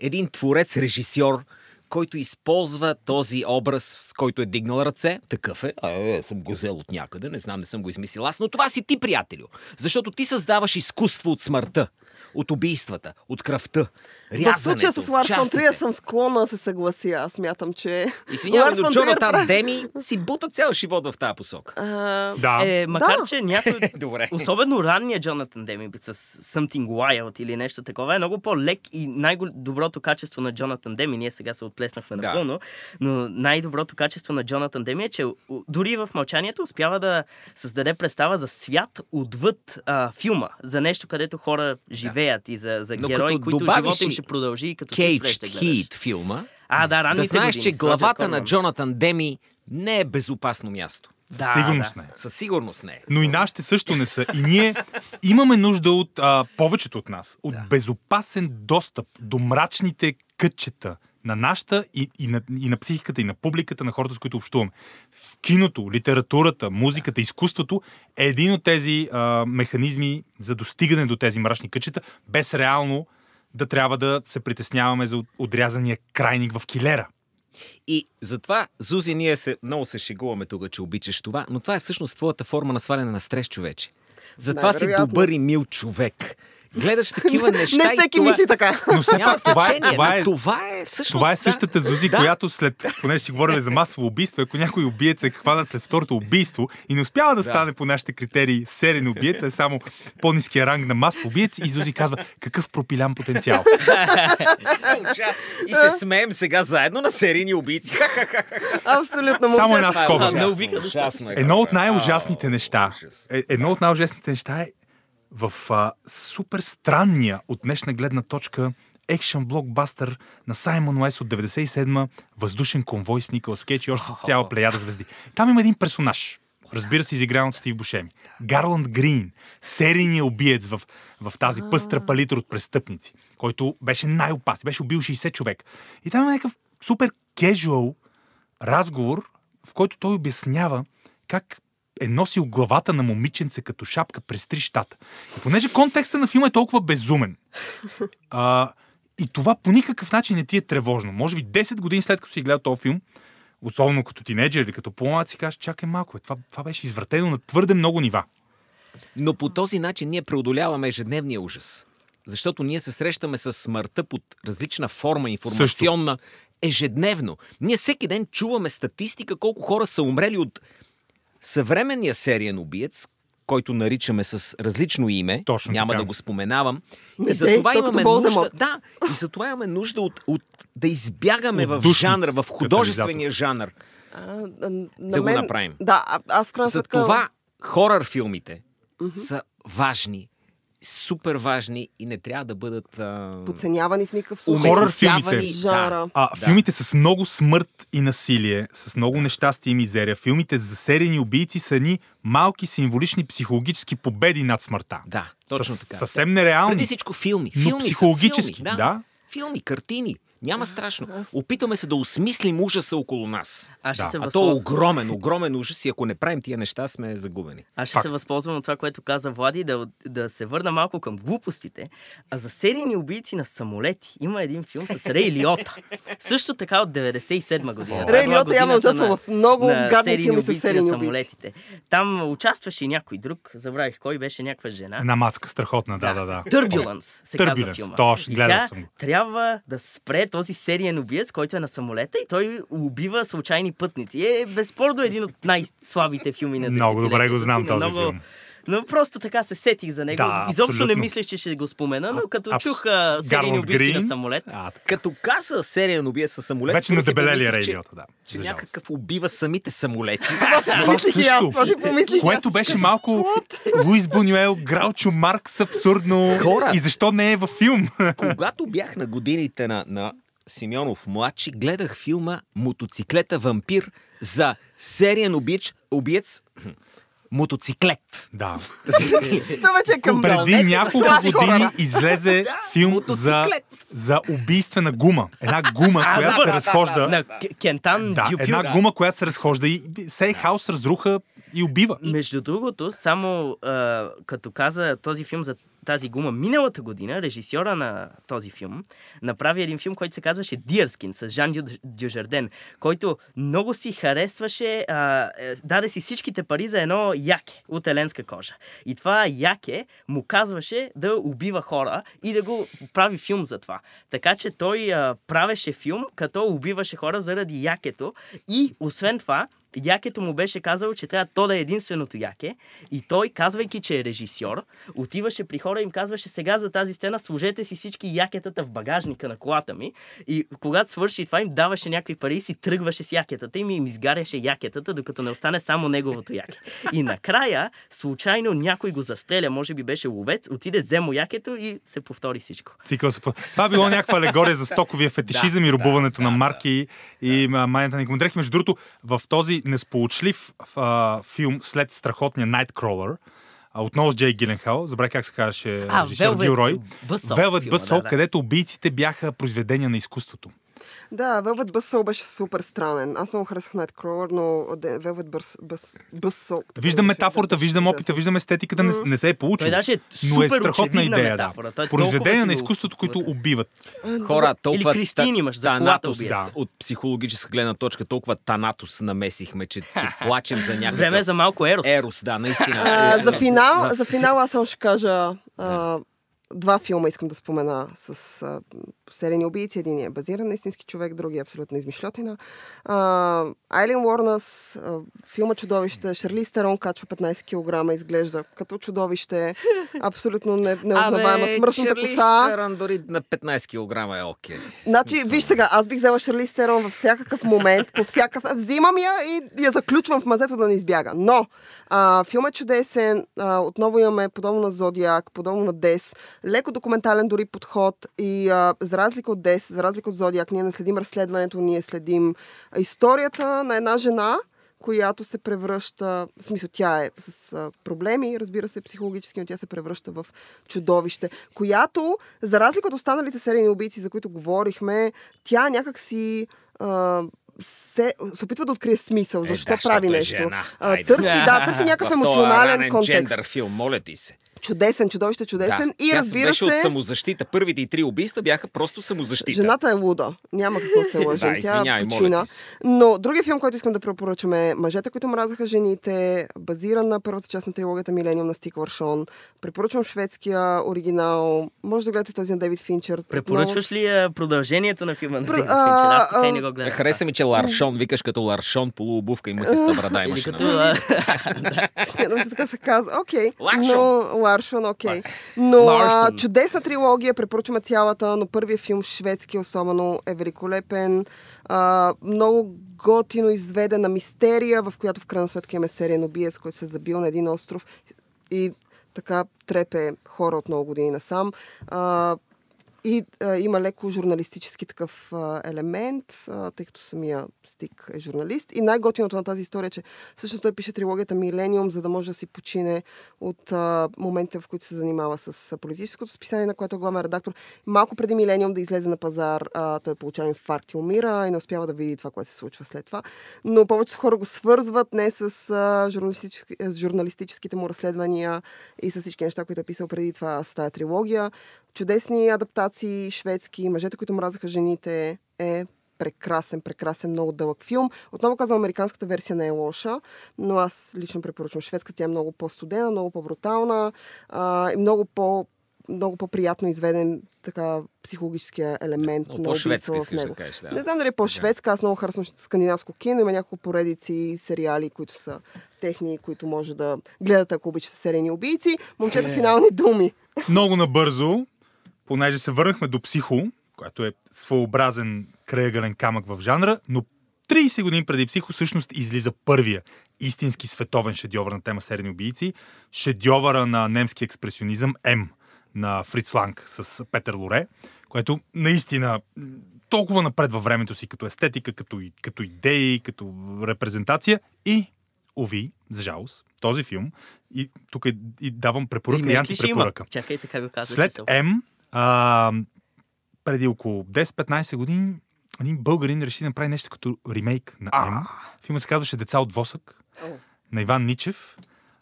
един творец-режисьор, който използва този образ, с който е дигнал ръце. Такъв е. А, е, съм го взел от някъде, не знам, не съм го измислил аз, но това си ти, приятелю. Защото ти създаваш изкуство от смъртта, от убийствата, от кръвта, В случая с Ларс фон частите. Триер съм склонна да се съглася. Аз смятам, че... Извинявай, но Джонатан прави- Деми си бута цял живот в тази посока. А, Да. Е, макар, Да. че някой... Добре. Особено ранния Джонатан Деми с Something Wild или нещо такова е много по-лек и най-доброто качество на Джонатан Деми, ние сега се отплеснахме Да. напълно, но най-доброто качество на Джонатан Деми е, че дори в мълчанието успява да създаде представа за свят отвъд а, филма, за нещо, където хора живеят и за, за Но герои, които живота им и ще продължи като ти Кейдж спреш да гледаш. Хит филма, А, да, да знаеш, години че главата на. Джонатан Деми не е безопасно място. Да, Сигурност да. не е. Със сигурност не е. Но и нашите също не са. И ние имаме нужда от, а, повечето от нас, от Да. безопасен достъп до мрачните кътчета на нашата и, и, на, и на психиката, и на публиката, на хората, с които общуваме. В киното, литературата, музиката, изкуството е един от тези а, механизми за достигане до тези мрачни кътчета, без реално да трябва да се притесняваме за от- отрязания крайник в килера. И затова, Зузи, ние се, много се шегуваме тук, че обичаш това, но това е всъщност твоята форма на сваляне на стрес, човече. Затова си добър и мил човек. Гледаш такива неща не всеки това... мисли така. Но все пак това е, това е, това е всъщност... Това е същата Зузи, Да. която след, понеже си говорили за масово убийство, ако някой убиец е хванат след второто убийство и не успява да, стане по нашите критерии серен убиец, а е само по-низкия ранг на масов убиец и Зузи казва какъв пропилян потенциал. И се смеем сега заедно на серийни убийци. Абсолютно. Само една скоба. Е. Едно от най-ужасните неща, е, едно от най-ужасните неща е в а, супер странния от днешна гледна точка екшен блокбастър на Саймон Уес от 97-ма Въздушен конвой с Николас Кейдж и още цяла плеяда звезди. Там има един персонаж, разбира се, изигран от Стив Бушеми. Гарланд Грин, серийният убиец в, в тази пъстра палитра от престъпници, който беше най-опасен, беше убил 60 човек. И там има някакъв супер кежуал разговор, в който той обяснява как е носил главата на момиченце като шапка през три щата. И понеже контекста на филма е толкова безумен, а, и това по никакъв начин не ти е тревожно. Може би 10 години след като си гледал този филм, особено като тинейджер или като по-млад, си кажеш, чакай малко, е, това, това беше извратено на твърде много нива. Но по този начин ние преодоляваме ежедневния ужас. Защото ние се срещаме с смъртта под различна форма информационна ежедневно. Ние всеки ден чуваме статистика колко хора са умрели от съвременния сериен убиец, който наричаме с различно име. Точно Няма така. да го споменавам. Не и за това имаме нужда. Да, и за това имаме нужда от, от да избягаме От в душник, жанра, в художествения жанр. А, на Да го мен- направим. Да, аз в крайна За това хорър филмите са важни, супер важни и не трябва да бъдат а... Подценявани в никакъв случай. Хорър филмите. Жанра. А, Да. филмите с много смърт и насилие, с много нещастие и мизерия, филмите за серийни убийци са ни малки символични психологически победи над смъртта. Да, точно С- така. Съвсем нереални. Преди всичко филми. Но филми психологически, са филми, да. Филми, картини. Няма страшно. Опитваме се да осмислим ужаса около нас. Аз ще Да. се А то е възползвам. огромен, огромен ужас и ако не правим тия неща, сме загубени. Аз ще Факт. се възползвам от това, което каза Влади, да, да се върна малко към глупостите. А за серийни убийци на самолети има един филм с Рей Лиота. Също така от 97 година. Е Рей Лиота явно годината участва в много на гадни серийни филми с убийци серийни на самолетите. Там участваше и някой друг, забравих кой беше някаква жена. Една мацка страхотна, да, да, да. Търбюленс се казва Turbulence, филма. точно, гледал съм трябва да спре този сериен убиец, който е на самолета и той убива случайни пътници. Е безспорно един от най-слабите филми на Много добре го знам този много... филм. Но просто така се сетих за него. Да, Изобщо не мислех, че ще го спомена, но като Абс- чух Гарланд убийци на самолет. А, така. Като каза серия на убия със самолет, Вече надебелели Лиота, да. Че За жалост. някакъв убива самите самолети. Това също, което беше малко Луис Бунюел, Граучо Маркс, абсурдно. Хора. И защо не е във филм? Когато бях на годините на, на Симеонов младши, гледах филма Мотоциклета вампир за сериен убиец, убиец мотоциклет. да. Това вече е към Преди няколко слажи години излезе филм за, за убийствена гума. Една гума, която се разхожда. На Кентан Да, една гума, която се разхожда и сей хаос разруха и убива. Между другото, само а, като каза този филм за тази гума, миналата година режисьора на този филм направи един филм, който се казваше Дирскин с Жан Дю- Дюжарден, който много си харесваше, а, е, даде си всичките пари за едно яке от еленска кожа. И това яке му казваше да убива хора и да го прави филм за това. Така че той а, правеше филм, като убиваше хора заради якето и освен това Якето му беше казало, че трябва то да е единственото яке. И той, казвайки, че е режисьор, отиваше при хора и им казваше сега за тази сцена сложете си всички якетата в багажника на колата ми. И когато свърши това, им даваше някакви пари и си тръгваше с якетата им и им изгаряше якетата, докато не остане само неговото яке. И накрая, случайно някой го застеля, може би беше ловец, отиде, взе му якето и се повтори всичко. Цикъл се... Това било някаква алегория за стоковия фетишизъм и рубуването на марки и а, майната на. Между другото, в този несполучлив а, филм след страхотния Nightcrawler, а, отново с Джей Гиленхал, забравя как се казваше Velvet Гилрой. Велвет Бъсъл, където убийците бяха произведения на изкуството. Да, Velvet Buzzsaw беше супер странен. Аз много харесах Nightcrawler, но Velvet Buzz- Buzz- Buzzsaw... Виждам метафората, виждам опита, виждам естетиката, не, не се е получил. Е но е супер страхотна идея. Да. е Произведения на изкуството, които убиват. Хора, толкова... Или Кристин имаш за Танатос, да, от психологическа гледна точка, толкова танатос намесихме, че, че плачем за някакъв... Време за малко ерос. Ерос, да, наистина. А, за, финал, за финал аз само ще кажа а, два филма искам да спомена с а, серийни убийци. Един е базиран на истински човек, другия е абсолютно измишлетина. А, Айлин Уорнас, филма Чудовище, Шарли Стерон качва 15 кг, изглежда като чудовище, абсолютно не, неузнаваема, с мръсната коса. Стеран дори на 15 кг е окей. Значи, Смисъл. виж сега, аз бих взела Шарли Стерон във всякакъв момент, по всякакъв... Взимам я и я заключвам в мазето да не избяга. Но, а, филмът е чудесен, а, отново имаме подобно на Зодиак, подобно на Дес, леко документален дори подход и а, за разлика от Дес, за разлика от Зодиак, ние не следим разследването, ние следим историята на една жена, която се превръща, в смисъл тя е с проблеми, разбира се, психологически, но тя се превръща в чудовище, която, за разлика от останалите серийни убийци, за които говорихме, тя някак си се, се опитва да открие смисъл, Е, защо да, прави е нещо. жена. А, Хайде. търси, да, търси някакъв емоционален контекст. филм, моля ти се. Чудесен, чудовище, чудесен. да. И разбира беше от се, самозащита. Първите и три убийства бяха просто самозащита. жената е луда. Няма какво се лъжем. Да, Тя почина. се. Но другия филм, който искам да препоръчам е Мъжете, които мразаха жените, базиран на първата част на трилогията Милениум на Стик Варшон. Препоръчвам шведския оригинал. Може да гледате този на Дейвид Финчер. Препоръчваш ли а, продължението на филма на Про- Дейвид Финчер? Аз така и не го Да, гледам. хареса ми, че Ларшон, викаш като Ларшон, полуобувка и мътиста брада Или имаше. като... Смятам, че така се казва. Окей. Ларшон. Но, Ларшон, окей. Но а, чудесна трилогия, препоръчваме цялата, но първият филм, шведски особено, е великолепен. А, много готино изведена мистерия, в която в крайна сметка имаме сериен убиец, който се е забил на един остров и така трепе хора от много години насам. А, и а, има леко журналистически такъв а, елемент, а, тъй като самия Стик е журналист. И най-готиното на тази история е, че всъщност той пише трилогията Милениум, за да може да си почине от а, момента, в които се занимава с а, политическото списание, на което е главен редактор. Малко преди Милениум да излезе на пазар, а, той получава инфаркт и умира и не успява да види това, което се случва след това. Но повечето хора го свързват не с, а, журналистически, с журналистическите му разследвания и с всички неща, които е писал преди това с тази трилогия. Чудесни адаптации, шведски, мъжете, които мразаха жените, е прекрасен, прекрасен, много дълъг филм. Отново казвам, американската версия не е лоша, но аз лично препоръчвам шведската. Тя е много по-студена, много по-брутална а, и много по- много по-приятно изведен така психологическия елемент Много на убийство в искаш да него. кажеш. Да. Не знам дали е по-шведска, аз много харесвам скандинавско кино. Има няколко поредици, сериали, които са техни, които може да гледате, ако обичате серийни убийци. Е. Момчета, финални думи. Много набързо, понеже се върнахме до Психо, която е своеобразен крайъгълен камък в жанра, но 30 години преди Психо всъщност излиза първия истински световен шедьовър на тема серийни убийци, шедьовъра на немски експресионизъм М на Фриц Ланг с Петър Лоре, което наистина толкова напред във времето си като естетика, като, и- като идеи, като репрезентация и, уви, за жалост, този филм, и тук е, и давам препоръка и има? антипрепоръка. Чакайте как го казвате. След. М, а, преди около 10-15 години, един българин реши да направи нещо като ремейк на М. Филмът се казваше Деца от восък на Иван Ничев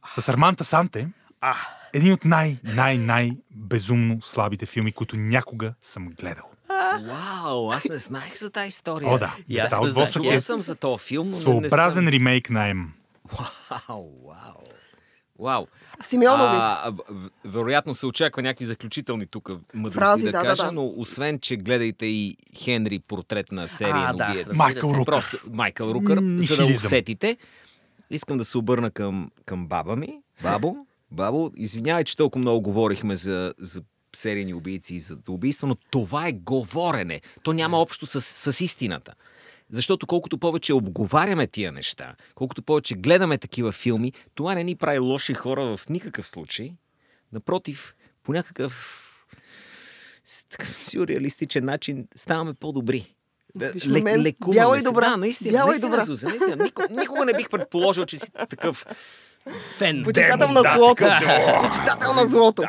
с Арманта Санте. Един от най, най, най безумно слабите филми, които някога съм гледал. Вау, аз не знаех за тази история. О, да. И аз Деца от восък е съм за този филм, своеобразен не съм... ремейк на М. Вау, вау. Вау. Симеонови. А, вероятно се очаква някакви заключителни тук мъдрости Фрази, да, да, да, кажа, да. но освен, че гледайте и Хенри портрет на серия А, на да, убиец. Майкъл. Рукър. Просто Майкъл Рукър, за да усетите. Искам да се обърна към, към баба ми. Бабо, бабо, извинявай, че толкова много говорихме за, за серийни убийци и за убийства, но това е говорене. То няма общо с, с истината. Защото колкото повече обговаряме тия неща, колкото повече гледаме такива филми, това не ни прави лоши хора в никакъв случай. Напротив, по някакъв сюрреалистичен начин ставаме по-добри. Виж ме мен, лекуваме бяла и добра. Да, наистина. Бяла и наистина, добра. Зуза, наистина. Никога, никога не бих предположил, че си такъв Фен. Почитател на злото. Почитател на злото.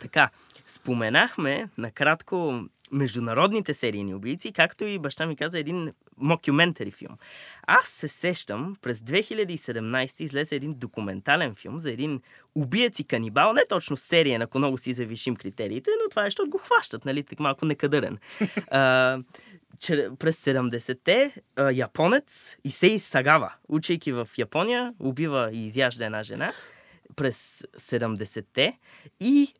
Така, споменахме накратко международните серийни убийци, както и баща ми каза един мокюментари филм. Аз се сещам, през 2017 излезе един документален филм за един убиец и канибал, не точно сериен, ако много си завишим критериите, но това е, защото го хващат, нали, так малко некадърен. А, че през 70-те а, японец Исей Сагава, учейки в Япония, убива и изяжда една жена през 70-те и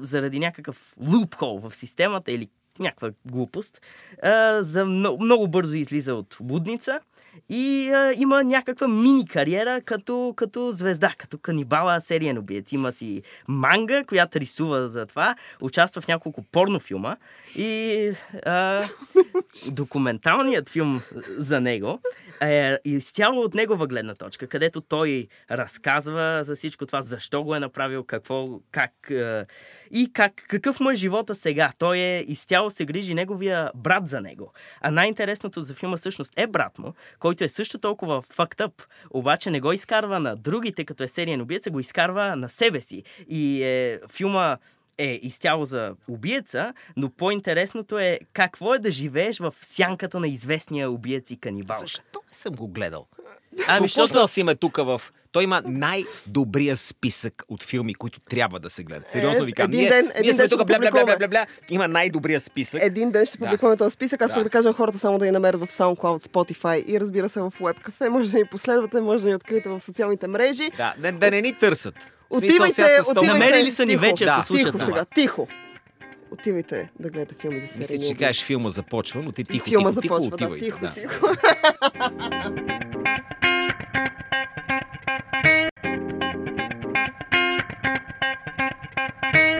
заради някакъв лупхол в системата или някаква глупост, а, за много, много бързо излиза от лудница и а, има някаква мини кариера като, като звезда, като канибала сериен убиец. Има си манга, която рисува за това, участва в няколко порнофилма и а, документалният филм за него е изцяло от негова гледна точка, където той разказва за всичко това, защо го е направил, какво, как е, и как, какъв му е живота сега. Той е изцяло се грижи неговия брат за него. А най-интересното за филма всъщност е брат му, който е също толкова up, обаче не го изкарва на другите, като е сериен убиец, го изкарва на себе си. И е, филма е изцяло за убиеца, но по-интересното е какво е да живееш в сянката на известния убиец и канибал. Защо не съм го гледал? Ами, защото си ме тук в... Той има най-добрия списък от филми, които трябва да се гледат. Сериозно Е, ви казвам. един Ние, ден- ние един сме ден ще тук бля, бля, бля, бля, бля. Има най-добрия списък. Един ден ще Да. публикуваме този списък. Аз Да. да кажа хората само да ни намерят в SoundCloud, Spotify и разбира се в WebCafe. Може да ни последвате, може да ни откриете в социалните мрежи. Да, да, да не ни търсят. Отивайте, отивайте. Намерили са ни тихо, вече, да. ако слушат Тихо сега, тихо. Отивайте да гледате филми за серия. Мисля, че кажеш филма започва, но ти тихо, филма тихо, започва, тихо, да, отивайте. Тихо, да. тихо.